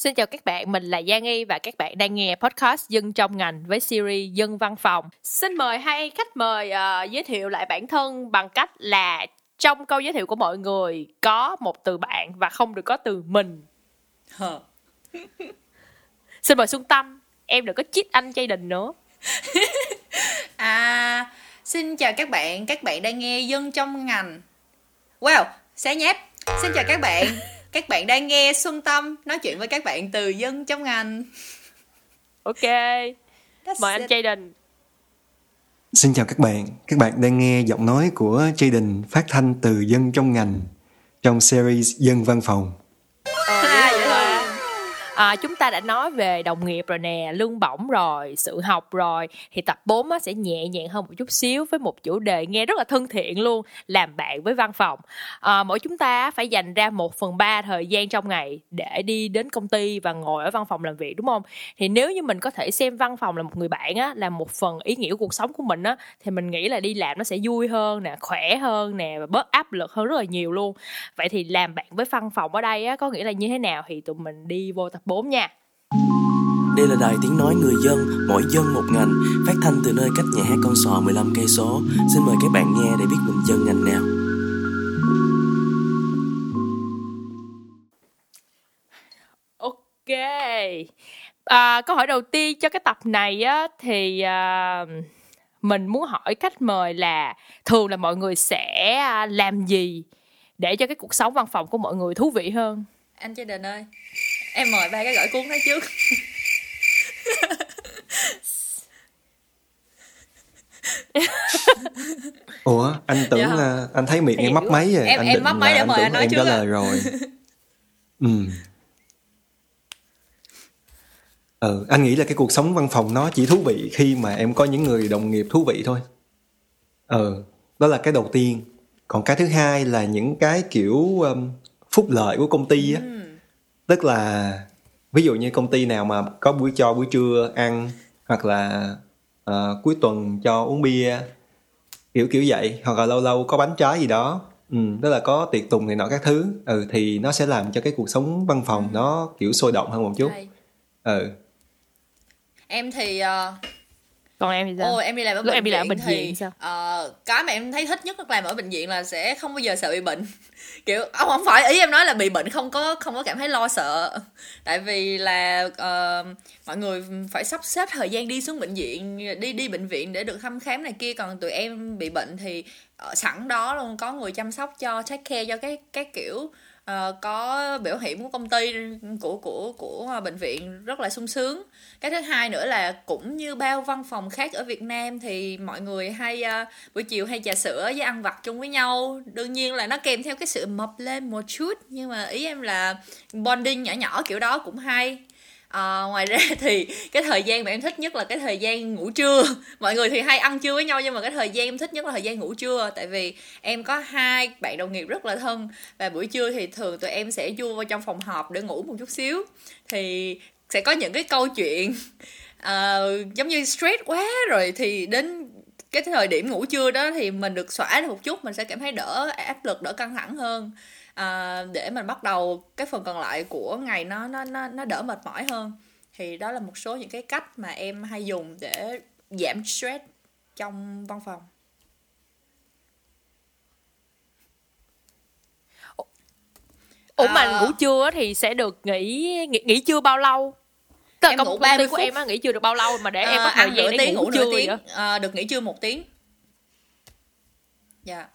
Xin chào các bạn, mình là Giang Y và các bạn đang nghe podcast Dân trong ngành với series Dân văn phòng. Xin mời hai khách mời uh, giới thiệu lại bản thân bằng cách là trong câu giới thiệu của mọi người có một từ bạn và không được có từ mình. Xin mời Xuân Tâm, em đừng có chít anh chay đình nữa. à, xin chào các bạn, các bạn đang nghe Dân trong ngành. Wow, xé nhép. Xin chào các bạn. Các bạn đang nghe Xuân Tâm nói chuyện với các bạn từ dân trong ngành. Ok. That's Mời it. anh Jaden. Xin chào các bạn. Các bạn đang nghe giọng nói của Jaden phát thanh từ dân trong ngành trong series Dân Văn phòng à, chúng ta đã nói về đồng nghiệp rồi nè lương bổng rồi sự học rồi. Thì tập 4 á, sẽ nhẹ nhàng hơn một chút xíu với một chủ đề nghe rất là thân thiện luôn làm bạn với văn phòng. À, mỗi chúng ta phải dành ra một phần ba thời gian trong ngày để đi đến công ty và ngồi ở văn phòng làm việc đúng không? Thì nếu như mình có thể xem văn phòng là một người bạn á là một phần ý nghĩa của cuộc sống của mình á thì mình nghĩ là đi làm nó sẽ vui hơn nè khỏe hơn nè và bớt áp lực hơn rất là nhiều luôn. Vậy thì làm bạn với văn phòng ở đây á có nghĩa là như thế nào? Thì tụi mình đi vô tập 4 nha đây là đài tiếng nói người dân, mỗi dân một ngành, phát thanh từ nơi cách nhà hát con sò 15 cây số. Xin mời các bạn nghe để biết mình dân ngành nào. Ok. À, câu hỏi đầu tiên cho cái tập này á thì à, mình muốn hỏi khách mời là thường là mọi người sẽ à, làm gì để cho cái cuộc sống văn phòng của mọi người thú vị hơn? Anh Jaden ơi em mời ba cái gỏi cuốn đó trước. Ủa anh tưởng dạ. là anh thấy miệng em mấp máy rồi. Em anh em mấp máy để mời anh nói em trước trả lời rồi. Ừ. Ừ anh nghĩ là cái cuộc sống văn phòng nó chỉ thú vị khi mà em có những người đồng nghiệp thú vị thôi. Ừ đó là cái đầu tiên. Còn cái thứ hai là những cái kiểu um, phúc lợi của công ty á. Ừ tức là ví dụ như công ty nào mà có buổi cho buổi trưa ăn hoặc là uh, cuối tuần cho uống bia kiểu kiểu vậy hoặc là lâu lâu có bánh trái gì đó ừ, tức là có tiệc tùng này nọ các thứ ừ thì nó sẽ làm cho cái cuộc sống văn phòng nó kiểu sôi động hơn một chút. Ừ. Em thì uh, còn em thì sao? Ồ, em đi làm ở Lúc bệnh em đi làm ở bệnh thì, viện sao? Uh, cái mà em thấy thích nhất lúc làm ở bệnh viện là sẽ không bao giờ sợ bị bệnh kiểu ông không phải ý em nói là bị bệnh không có không có cảm thấy lo sợ. Tại vì là uh, mọi người phải sắp xếp thời gian đi xuống bệnh viện đi đi bệnh viện để được thăm khám này kia. Còn tụi em bị bệnh thì ở sẵn đó luôn có người chăm sóc cho take care cho cái cái kiểu uh, có biểu hiện của công ty của của của bệnh viện rất là sung sướng. Cái thứ hai nữa là cũng như bao văn phòng khác ở Việt Nam thì mọi người hay uh, buổi chiều hay trà sữa với ăn vặt chung với nhau. Đương nhiên là nó kèm theo cái sự mập lên một chút nhưng mà ý em là bonding nhỏ nhỏ kiểu đó cũng hay à, ngoài ra thì cái thời gian mà em thích nhất là cái thời gian ngủ trưa. Mọi người thì hay ăn trưa với nhau nhưng mà cái thời gian em thích nhất là thời gian ngủ trưa. Tại vì em có hai bạn đồng nghiệp rất là thân và buổi trưa thì thường tụi em sẽ du vào trong phòng họp để ngủ một chút xíu. Thì sẽ có những cái câu chuyện uh, giống như stress quá rồi thì đến cái thời điểm ngủ trưa đó thì mình được xóa được một chút mình sẽ cảm thấy đỡ áp lực đỡ căng thẳng hơn à, để mình bắt đầu cái phần còn lại của ngày nó nó nó nó đỡ mệt mỏi hơn thì đó là một số những cái cách mà em hay dùng để giảm stress trong văn phòng Ủa mà à... ngủ trưa thì sẽ được nghỉ nghỉ, nghỉ trưa bao lâu? Tức em công, công ty của em á nghỉ trưa được bao lâu mà để à, em có thời gian để tiếng, ngủ, ngủ trưa tiếng? À, được nghỉ trưa một tiếng. Dạ. Yeah.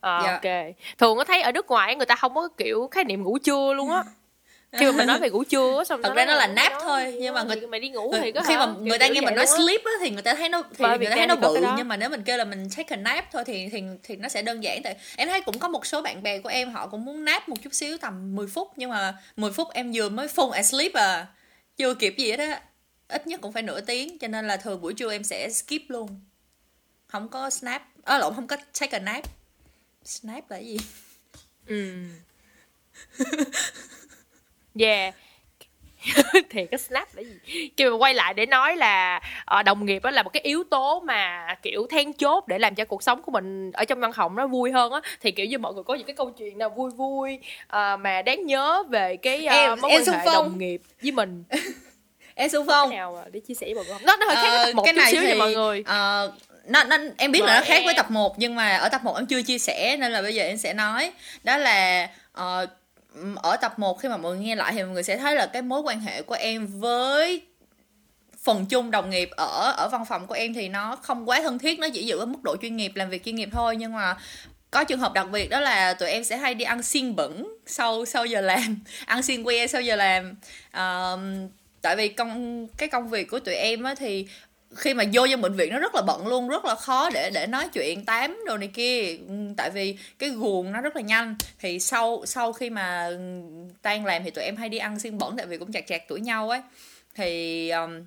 À, dạ. ok. Thường có thấy ở nước ngoài người ta không có kiểu khái niệm ngủ trưa luôn á. Khi mà mình nói về ngủ trưa xong thật ra nó là nap thôi nhưng mà người mày đi ngủ thì có khi mà người ta nghe mình nói sleep á thì người ta thấy nó thì Bởi người ta thấy nó bự nhưng mà nếu mình kêu là mình take a nap thôi thì thì thì nó sẽ đơn giản tại em thấy cũng có một số bạn bè của em họ cũng muốn nap một chút xíu tầm 10 phút nhưng mà 10 phút em vừa mới full sleep à chưa kịp gì hết á ít nhất cũng phải nửa tiếng cho nên là thường buổi trưa em sẽ skip luôn. Không có snap à, lộn không có take a nap snap là gì? Ừ. Yeah. Thì cái snap là gì? Khi mà quay lại để nói là uh, đồng nghiệp đó là một cái yếu tố mà kiểu then chốt để làm cho cuộc sống của mình ở trong văn phòng nó vui hơn á. Thì kiểu như mọi người có những cái câu chuyện nào vui vui uh, mà đáng nhớ về cái uh, Em- mối em quan hệ phong. đồng nghiệp với mình? Em xung cái phong nào để chia sẻ với mọi người không? Nó nó hơi khác Ờ, tập một cái chút này xíu thì nha mọi người. ờ, nó, nó em biết là Mời nó khác với em. tập 1 nhưng mà ở tập 1 em chưa chia sẻ nên là bây giờ em sẽ nói. Đó là ờ, ở tập 1 khi mà mọi người nghe lại thì mọi người sẽ thấy là cái mối quan hệ của em với phần chung đồng nghiệp ở ở văn phòng của em thì nó không quá thân thiết nó chỉ dựa ở mức độ chuyên nghiệp làm việc chuyên nghiệp thôi. Nhưng mà có trường hợp đặc biệt đó là tụi em sẽ hay đi ăn xiên bẩn sau sau giờ làm ăn xiên que sau giờ làm. Ờ, tại vì công cái công việc của tụi em á thì khi mà vô trong bệnh viện nó rất là bận luôn rất là khó để để nói chuyện tám đồ này kia. Ừ, tại vì cái guồng nó rất là nhanh. Thì sau sau khi mà ừ, tan làm thì tụi em hay đi ăn xiên bẩn tại vì cũng chặt chặt tuổi nhau ấy. Thì um,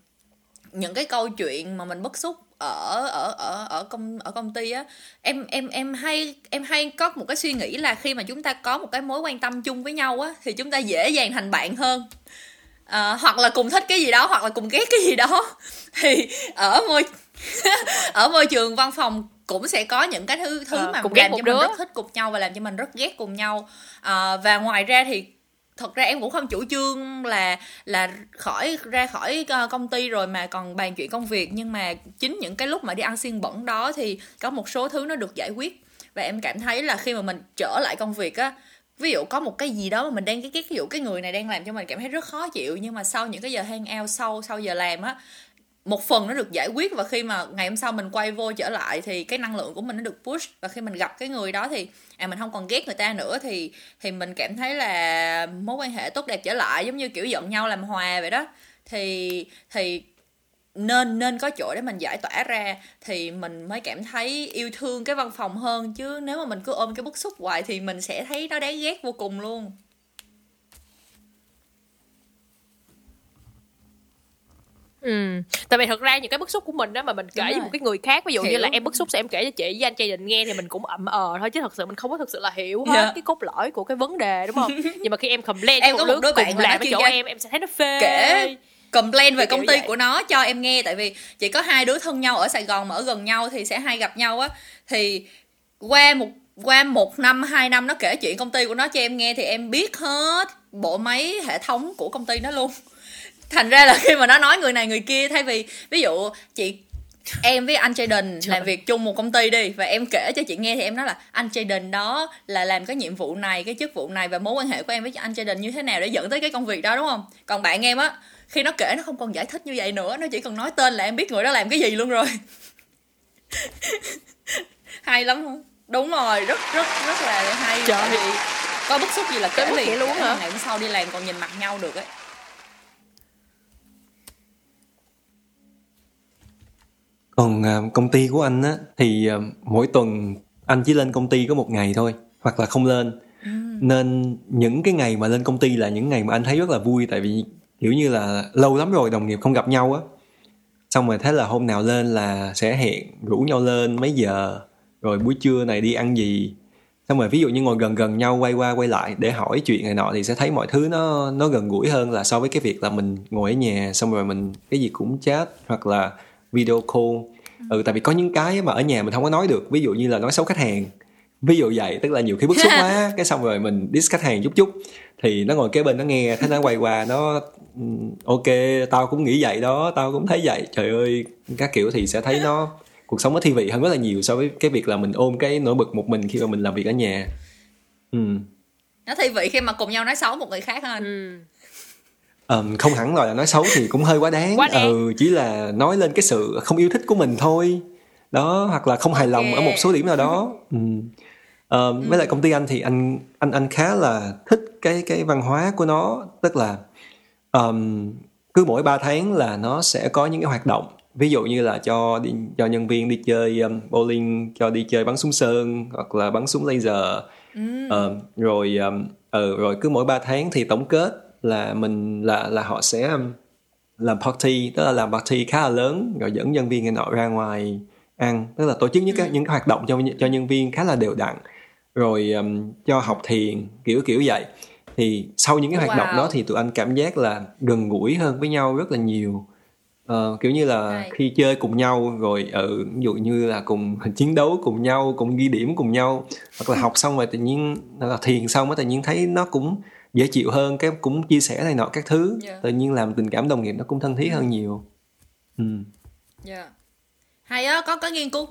những cái câu chuyện mà mình bất xúc ở ở ở ở công ở công ty á em em em hay em hay có một cái suy nghĩ là khi mà chúng ta có một cái mối quan tâm chung với nhau á thì chúng ta dễ dàng thành bạn hơn. Ờ, hoặc là cùng thích cái gì đó hoặc là cùng ghét cái gì đó. Thì ở môi ở môi trường văn phòng cũng sẽ có những cái thứ thứ Ờ, mà cùng làm cho mình đứa. rất thích cùng nhau và làm cho mình rất ghét cùng nhau. Ờ, và ngoài ra thì thật ra em cũng không chủ trương là là khỏi ra khỏi công ty rồi mà còn bàn chuyện công việc. Nhưng mà chính những cái lúc mà đi ăn xiên bẩn đó thì có một số thứ nó được giải quyết. Và em cảm thấy là khi mà mình trở lại công việc á ví dụ có một cái gì đó mà mình đang, cái ví dụ cái người này đang làm cho mình cảm thấy rất khó chịu, nhưng mà sau những cái giờ hang ao sau sau giờ làm á, một phần nó được giải quyết và khi mà ngày hôm sau mình quay vô trở lại thì cái năng lượng của mình nó được push. Và khi mình gặp cái người đó thì à mình không còn ghét người ta nữa thì thì mình cảm thấy là mối quan hệ tốt đẹp trở lại, giống như kiểu giận nhau làm hòa vậy đó. Thì thì nên nên có chỗ để mình giải tỏa ra thì mình mới cảm thấy yêu thương cái văn phòng hơn chứ nếu mà mình cứ ôm cái bức xúc hoài thì mình sẽ thấy nó đáng ghét vô cùng luôn Ừ. Tại vì thật ra những cái bức xúc của mình đó mà mình kể với một cái người khác ví dụ như Hiểu. là em bức xúc thì em kể cho chị với anh trai định nghe thì mình cũng ậm ờ thôi chứ thật sự mình không có thực sự là hiểu hết Dạ. cái cốt lõi của cái vấn đề đúng không nhưng mà khi em complain Em cho có một đứa đứa bạn cùng làm chuyên chỗ em em sẽ thấy nó phê kể complain về công ty vậy. của nó cho em nghe. Tại vì chỉ có hai đứa thân nhau ở Sài Gòn mà ở gần nhau thì sẽ hay gặp nhau á. Thì qua một qua một năm hai năm nó kể chuyện công ty của nó cho em nghe thì em biết hết bộ máy hệ thống của công ty nó luôn. Thành ra là khi mà nó nói người này người kia thay vì ví dụ chị em với anh Jaden làm việc chung một công ty đi. Và em kể cho chị nghe thì em nói là anh Jaden đó là làm cái nhiệm vụ này cái chức vụ này và mối quan hệ của em với anh Jaden như thế nào để dẫn tới cái công việc đó đúng không? Còn bạn em á khi nó kể nó không còn giải thích như vậy nữa. Nó chỉ cần nói tên là em biết người đó làm cái gì luôn rồi. Hay lắm không? Đúng rồi rất rất rất là hay. Trời. Tại vì có bức xúc gì là kể liền luôn hả? ngày hôm sau đi làm còn nhìn mặt nhau được ấy Còn à, công ty của anh á thì à, mỗi tuần anh chỉ lên công ty có một ngày thôi hoặc là không lên. Nên những cái ngày mà lên công ty là những ngày mà anh thấy rất là vui tại vì kiểu như là lâu lắm rồi đồng nghiệp không gặp nhau á. Xong rồi thế là hôm nào lên là sẽ hẹn rủ nhau lên mấy giờ rồi buổi trưa này đi ăn gì. Xong rồi ví dụ như ngồi gần gần nhau quay qua quay lại để hỏi chuyện này nọ thì sẽ thấy mọi thứ nó nó gần gũi hơn là so với cái việc là mình ngồi ở nhà xong rồi mình cái gì cũng chat hoặc là video call. Ừ tại vì có những cái mà ở nhà mình không có nói được. Ví dụ như là nói xấu khách hàng. Ví dụ vậy tức là nhiều khi bức xúc quá cái xong rồi mình diss khách hàng chút chút. Thì nó ngồi kế bên nó nghe thế nó quay qua nó "Ừm, ok tao cũng nghĩ vậy đó tao cũng thấy vậy. Trời ơi các kiểu thì sẽ thấy nó cuộc sống nó thi vị hơn rất là nhiều so với cái việc là mình ôm cái nỗi bực một mình khi mà mình làm việc ở nhà. Ừ. nó thi vị khi mà cùng nhau nói xấu một người khác hơn. Ừ. Ờm, không hẳn là nói xấu thì cũng hơi quá đáng. Quá đáng. Ừ, chỉ là nói lên cái sự không yêu thích của mình thôi. Đó, hoặc là không hài lòng Ok. ở một số điểm nào đó. Ừ. Ờm, Với lại công ty anh thì anh anh anh khá là thích cái cái văn hóa của nó, tức là ờm, cứ mỗi 3 tháng là nó sẽ có những cái hoạt động. Ví dụ như là cho đi cho nhân viên đi chơi um, bowling, cho đi chơi bắn súng sơn hoặc là bắn súng laser. Ờ, rồi um, ờ, rồi cứ mỗi 3 tháng thì tổng kết là mình là là họ sẽ um, làm party tức là làm party khá là lớn rồi dẫn nhân viên này nọ ra ngoài ăn. Tức là tổ chức những cái những cái hoạt động cho cho nhân viên khá là đều đặn. Rồi um, cho học thiền kiểu kiểu vậy. Thì sau những cái hoạt động Wow. đó thì tụi anh cảm giác là gần gũi hơn với nhau rất là nhiều. Ờ, kiểu như là Hay. khi chơi cùng nhau rồi ở ví dụ như là cùng chiến đấu cùng nhau cùng ghi điểm cùng nhau hoặc là học xong rồi tự nhiên là thiền xong mới tự nhiên thấy nó cũng dễ chịu hơn cái cũng chia sẻ này nọ các thứ Yeah. tự nhiên làm tình cảm đồng nghiệp nó cũng thân thiết hơn nhiều ừ. Dạ. Hay á, có cái nghiên cứu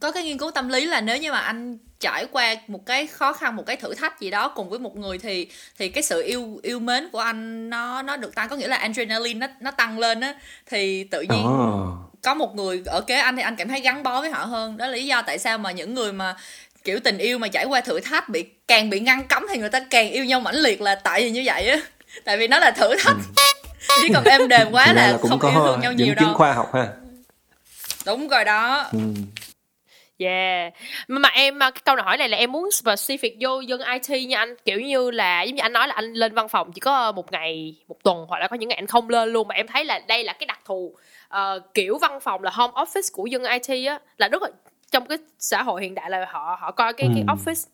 có cái nghiên cứu tâm lý là nếu như mà anh trải qua một cái khó khăn, một cái thử thách gì đó cùng với một người thì thì cái sự yêu yêu mến của anh nó nó được tăng có nghĩa là adrenaline nó nó tăng lên á thì tự nhiên Ồ. có một người ở kế anh thì anh cảm thấy gắn bó với họ hơn đó là lý do tại sao mà những người mà kiểu tình yêu mà trải qua thử thách bị càng bị ngăn cấm thì người ta càng yêu nhau mãnh liệt là tại vì như vậy á. Tại vì nó là thử thách. Chứ còn êm đềm quá là, là cũng không yêu có thương nhau nhiều đâu. khoa học ha. Đúng rồi đó. Ừ. Yeah. Mà em cái câu hỏi này là em muốn specific vô dân IT nha anh, kiểu như là giống như anh nói là anh lên văn phòng chỉ có một ngày một tuần hoặc là có những ngày anh không lên luôn. Mà em thấy là đây là cái đặc thù Ờ, kiểu văn phòng là home office của dân IT á. Là rất là trong cái xã hội hiện đại là họ họ coi cái cái Ừ. office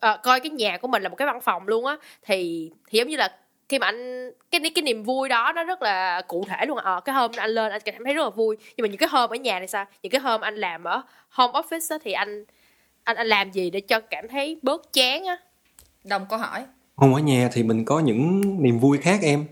ờ, coi cái nhà của mình là một cái văn phòng luôn á. Thì thì giống như là khi mà anh cái cái niềm vui đó nó rất là cụ thể luôn ờ cái hôm anh lên anh cảm thấy rất là vui. Nhưng mà những cái hôm ở nhà thì sao? Những cái hôm anh làm ở home office á thì anh anh anh làm gì để cho cảm thấy bớt chán á? Đồng câu hỏi. Không ở nhà thì mình có những niềm vui khác em.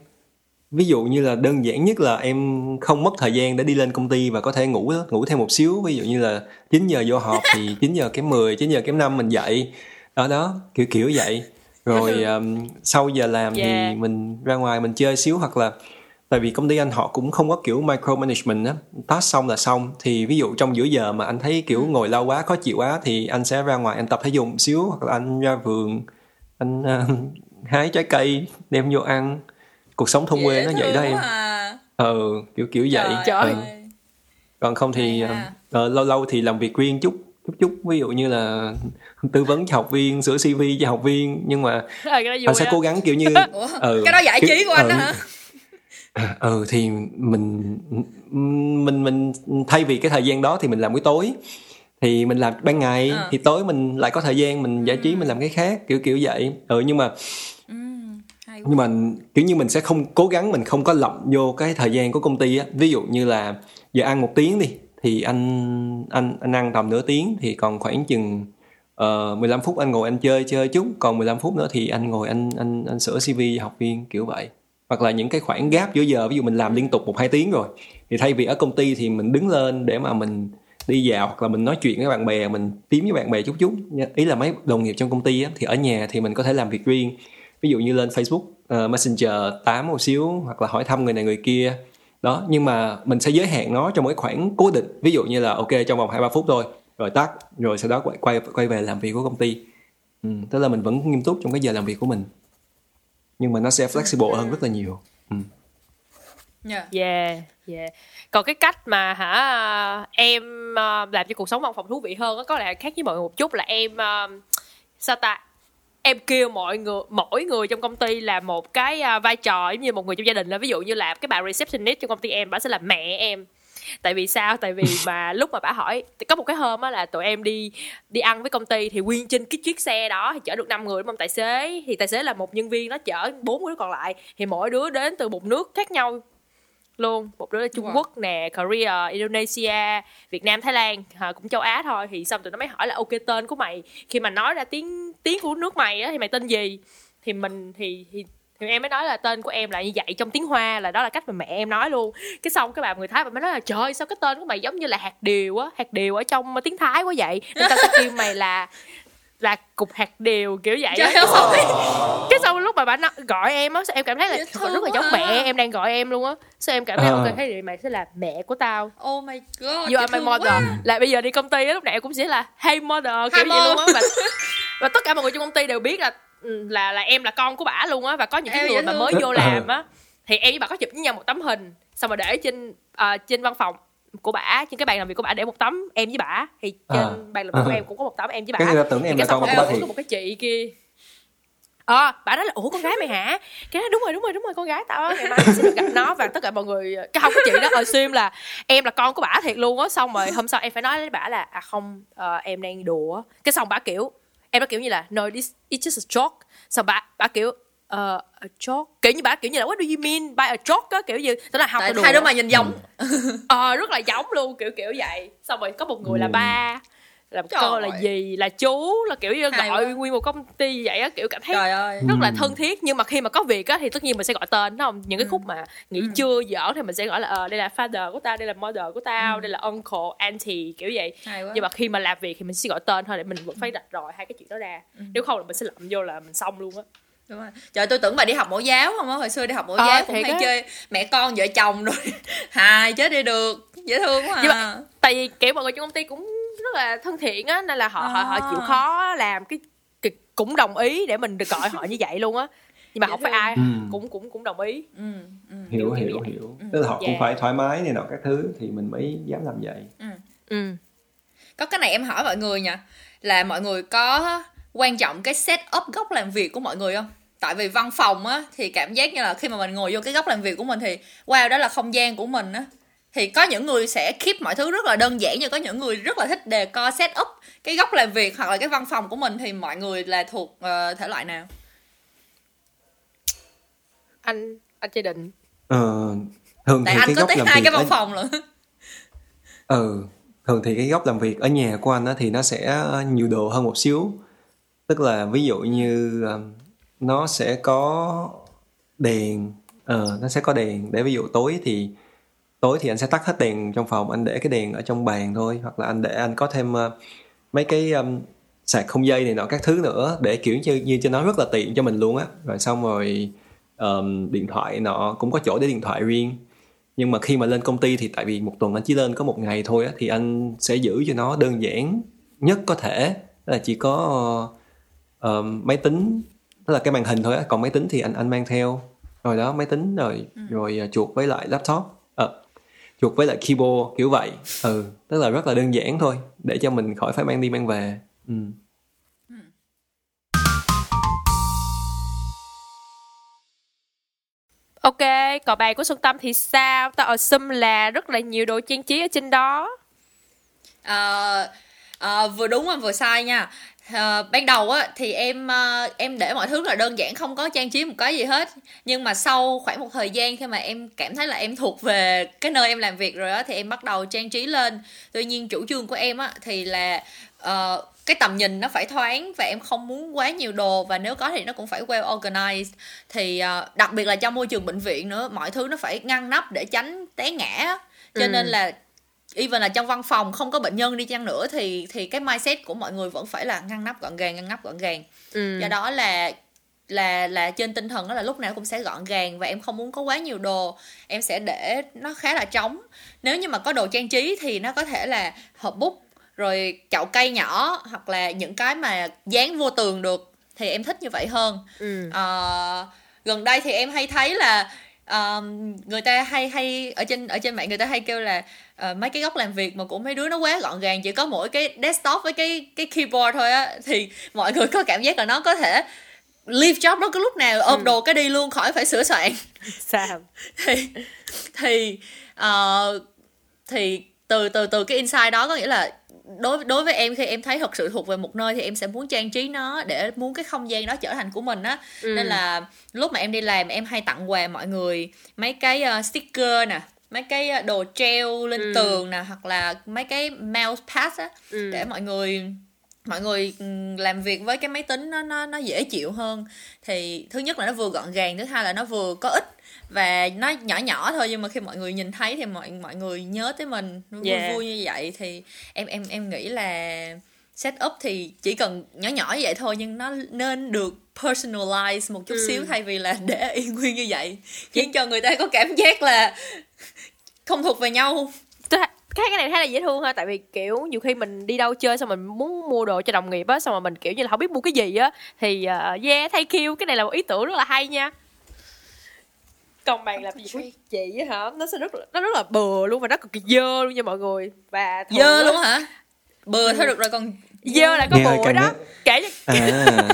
Ví dụ như là đơn giản nhất là em không mất thời gian để đi lên công ty và có thể ngủ ngủ thêm một xíu. Ví dụ như là 9 giờ vô họp thì 9 giờ kém 10 9 giờ kém 5 mình dậy đó đó kiểu kiểu vậy rồi um, sau giờ làm Yeah. thì mình ra ngoài mình chơi xíu hoặc là tại vì công ty anh họ cũng không có kiểu micromanagement á task xong là xong thì ví dụ trong giữa giờ mà anh thấy kiểu ngồi lâu quá khó chịu quá thì anh sẽ ra ngoài anh tập thể dục xíu hoặc là anh ra vườn anh ờ, hái trái cây đem vô ăn cuộc sống thôn quê nó vậy đó em à. ờ kiểu kiểu vậy Trời. Ừ. ơi. còn không thì ha. ờ, lâu lâu thì làm việc riêng chút chút chút ví dụ như là tư vấn cho học viên sửa cv cho học viên nhưng mà Ờ, đó anh sẽ á. cố gắng kiểu như Ủa, ừ, cái đó giải trí của anh đó ừ. hả ừ thì mình mình mình thay vì cái thời gian đó thì mình làm buổi tối thì mình làm ban ngày Ờ. thì tối mình lại có thời gian mình giải trí mình làm cái khác kiểu kiểu vậy ừ nhưng mà quá. nhưng mà kiểu như mình sẽ không cố gắng mình không có lậm vô cái thời gian của công ty á ví dụ như là giờ ăn một tiếng đi thì anh anh anh ăn tầm nửa tiếng thì còn khoảng chừng ờ, uh, 15 phút anh ngồi anh chơi chơi chút. Còn 15 phút nữa thì anh ngồi anh anh anh sửa CV cho học viên kiểu vậy. Hoặc là những cái khoảng gap giữa giờ ví dụ mình làm liên tục một hai tiếng rồi thì thay vì ở công ty thì mình đứng lên để mà mình đi dạo hoặc là mình nói chuyện với bạn bè mình tím với bạn bè chút chút. Ý là mấy đồng nghiệp trong công ty á, thì ở nhà thì mình có thể làm việc riêng. Ví dụ như lên Facebook uh, Messenger tám một xíu hoặc là hỏi thăm người này người kia đó nhưng mà mình sẽ giới hạn nó trong một cái khoảng cố định ví dụ như là ok trong vòng hai ba phút thôi rồi tắt rồi sau đó quay quay quay về làm việc của công ty ừ, tức là mình vẫn nghiêm túc trong cái giờ làm việc của mình nhưng mà nó sẽ flexible hơn rất là nhiều ừ. Dạ. Yeah, yeah. Còn cái cách mà hả em ờ, làm cho cuộc sống văn phòng thú vị hơn á, có lẽ khác với mọi người một chút là em ờ, sao ta em kêu mọi người mỗi người trong công ty làm một cái ờ, vai trò giống như một người trong gia đình là ví dụ như là cái bà receptionist trong công ty em bà sẽ là mẹ em. Tại vì sao? Tại vì mà lúc mà bà hỏi có một cái hôm á là tụi em đi đi ăn với công ty thì nguyên trên cái chiếc xe đó thì chở được 5 người đúng không? Tài xế thì tài xế là một nhân viên nó chở bốn đứa còn lại. Thì mỗi đứa đến từ một nước khác nhau luôn. Một đứa là Trung Wow. Quốc nè Korea Indonesia Việt Nam Thái Lan à, cũng châu Á thôi. Thì xong tụi nó mới hỏi là ok tên của mày khi mà nói ra tiếng tiếng của nước mày á thì mày tên gì? Thì mình thì thì thì em mới nói là tên của em là như vậy trong tiếng hoa là đó là cách mà mẹ em nói luôn. Cái xong cái bà người thái bà mới nói là trời sao cái tên của mày giống như là hạt điều á hạt điều ở trong tiếng thái quá vậy? Nên tao sẽ kêu mày là là cục hạt điều kiểu vậy Trời ơi. cái sau lúc mà bà nói, gọi em á sao em cảm thấy là thương rất là giống à. mẹ em đang gọi em luôn á sao em cảm thấy Ờ. ok thế thì mày sẽ là mẹ của tao Oh my god. you are my mother quá. là bây giờ đi công ty á lúc nào em cũng sẽ là hey mother kiểu Hi, vậy luôn á và, và tất cả mọi người trong công ty đều biết là ừ, là là em là con của bả luôn á và có những cái người mà mới vô làm á thì em với bà có chụp với nhau một tấm hình xong rồi để trên ờ, trên văn phòng của bả trên cái bàn làm việc của bả để một tấm em với bả. Thì trên À. bàn làm việc của À. em cũng có một tấm em với bả. Cái tưởng em là con của có thiệt. một cái chị kia. Ờ bà nói là ủa con gái mày hả? Cái nói đúng rồi đúng rồi đúng rồi con gái tao ngày mai sẽ được gặp nó. Và tất cả mọi người cái không cái chị đó assume là em là con của bả thiệt luôn á. Xong rồi hôm sau em phải nói với bả là à không ờ, em đang đùa cái xong bả kiểu em nó kiểu như là no this it's just a joke. Xong bả bả kiểu uh, a joke kiểu như bà kiểu như là what do you mean by a joke á? Kiểu như tức là học Tại hai đứa mà nhìn giống. Ờ rất là giống luôn kiểu kiểu vậy. Xong rồi có một người là Ừ. ba. Là Trời con là dì là chú là kiểu như Hay gọi quá. nguyên một công ty vậy á kiểu cảm thấy trời ơi. rất là Ừ. thân thiết. Nhưng mà khi mà có việc á thì tất nhiên mình sẽ gọi tên đúng không? Những cái Ừ. khúc mà nghỉ Ừ. trưa giỡn thì mình sẽ gọi là ờ đây là father của tao đây là mother của tao Ừ. đây là uncle auntie kiểu vậy. Nhưng mà khi mà làm việc thì mình sẽ gọi tên thôi để mình vẫn phải rạch ròi hai cái chuyện đó ra. Ừ. nếu không là mình sẽ lậm vô là mình xong luôn á đúng rồi trời tôi tưởng bà đi học mẫu giáo không á hồi xưa đi học mẫu Ờ, giáo cũng hay á. chơi mẹ con vợ chồng rồi hài chết đi được dễ thương quá Nhưng à. tại vì kiểu mọi người trong công ty cũng rất là thân thiện á nên là họ họ họ À. chịu khó làm cái, cái cũng đồng ý để mình được gọi họ như vậy luôn á nhưng mà Dễ không phải thương. ai Ừ. cũng cũng cũng đồng ý ừ, ừ. hiểu hiểu vậy. hiểu Ừ. tức là họ cũng Yeah. phải thoải mái này nọ các thứ thì mình mới dám làm vậy ừ có cái này em hỏi mọi người nha là mọi người có quan trọng cái set up góc làm việc của mọi người không tại vì văn phòng á thì cảm giác như là khi mà mình ngồi vô cái góc làm việc của mình thì wow đó là không gian của mình á. Thì có những người sẽ keep mọi thứ rất là đơn giản nhưng có những người rất là thích đề co set up cái góc làm việc hoặc là cái văn phòng của mình thì mọi người là thuộc ờ, thể loại nào? Anh anh chế định. Ờ, thường tại thì anh cái có góc tới làm hai việc cái văn ở- phòng lận ừ thường thì cái góc làm việc ở nhà của anh á, thì nó sẽ nhiều đồ hơn một xíu. Tức là ví dụ như um, nó sẽ có đèn ờ, nó sẽ có đèn. Để ví dụ tối thì tối thì anh sẽ tắt hết đèn trong phòng anh để cái đèn ở trong bàn thôi hoặc là anh để anh có thêm uh, mấy cái um, sạc không dây này nọ các thứ nữa để kiểu như như cho nó rất là tiện cho mình luôn á. Rồi xong rồi um, điện thoại nọ cũng có chỗ để điện thoại riêng. Nhưng mà khi mà lên công ty thì tại vì một tuần anh chỉ lên có một ngày thôi á thì anh sẽ giữ cho nó đơn giản nhất có thể. Là chỉ có uh, máy tính tức là cái màn hình thôi á còn máy tính thì anh anh mang theo. Rồi đó máy tính rồi rồi ờ, chuột với lại laptop. Ờ, chuột với lại keyboard kiểu vậy. Ừ tức là rất là đơn giản thôi để cho mình khỏi phải mang đi mang về. Ừ. ok còn bài của xuân tâm thì sao? Tao assume là rất là nhiều đồ trang trí ở trên đó. Ờ, ờ, vừa đúng và vừa sai nha. Ờ, ban đầu á thì em ờ, em để mọi thứ là đơn giản không có trang trí một cái gì hết. Nhưng mà sau khoảng một thời gian khi mà em cảm thấy là em thuộc về cái nơi em làm việc rồi á thì em bắt đầu trang trí lên. Tuy nhiên chủ trương của em á thì là ờ, cái tầm nhìn nó phải thoáng và em không muốn quá nhiều đồ và nếu có thì nó cũng phải well organized. Thì ờ, đặc biệt là trong môi trường bệnh viện nữa mọi thứ nó phải ngăn nắp để tránh té ngã cho Ừ. nên là even là trong văn phòng không có bệnh nhân đi chăng nữa thì thì cái mindset của mọi người vẫn phải là ngăn nắp gọn gàng ngăn nắp gọn gàng. Ừ. do đó là là là trên tinh thần đó là lúc nào cũng sẽ gọn gàng và em không muốn có quá nhiều đồ. Em sẽ để nó khá là trống. Nếu như mà có đồ trang trí thì nó có thể là hộp bút rồi chậu cây nhỏ hoặc là những cái mà dán vô tường được. Thì em thích như vậy hơn. Ừ. Ờ, gần đây thì em hay thấy là ờ, người ta hay hay ở trên ở trên mạng người ta hay kêu là ờ, mấy cái góc làm việc mà của mấy đứa nó quá gọn gàng chỉ có mỗi cái desktop với cái cái keyboard thôi á thì mọi người có cảm giác là nó có thể leave job đó cái lúc nào ôm Ừ. đồ cái đi luôn khỏi phải sửa soạn sao thì thì ờ, thì từ từ từ cái insight đó có nghĩa là đối đối với em khi em thấy thật sự thuộc về một nơi thì em sẽ muốn trang trí nó để muốn cái không gian đó trở thành của mình á Ừ. nên là lúc mà em đi làm em hay tặng quà mọi người mấy cái ờ, sticker nè mấy cái ờ, đồ treo lên Ừ. tường nè hoặc là mấy cái mouse pad á ừ. để mọi người mọi người làm việc với cái máy tính nó nó nó dễ chịu hơn. Thì thứ nhất là nó vừa gọn gàng thứ hai là nó vừa có ích. Và nó nhỏ nhỏ thôi nhưng mà khi mọi người nhìn thấy thì mọi mọi người nhớ tới mình. Vui Yeah. vui như vậy thì em em em nghĩ là set up thì chỉ cần nhỏ nhỏ như vậy thôi nhưng nó nên được personalize một chút Ừ. xíu thay vì là để y nguyên như vậy. Khiến cho người ta có cảm giác là không thuộc về nhau cái cái này khá là dễ thương ha tại vì kiểu nhiều khi mình đi đâu chơi xong mình muốn mua đồ cho đồng nghiệp á xong rồi mình kiểu như là không biết mua cái gì á thì uh, yeah thank you cái này là một ý tưởng rất là hay nha. Còn bàn làm gì? Của chị á hả? Nó sẽ rất là, nó rất là bừa luôn và nó cực kỳ dơ luôn nha mọi người. Và thường dơ luôn hả? Bừa thôi được rồi còn dơ là có Nghe bùa càng đó. á. kể cho à.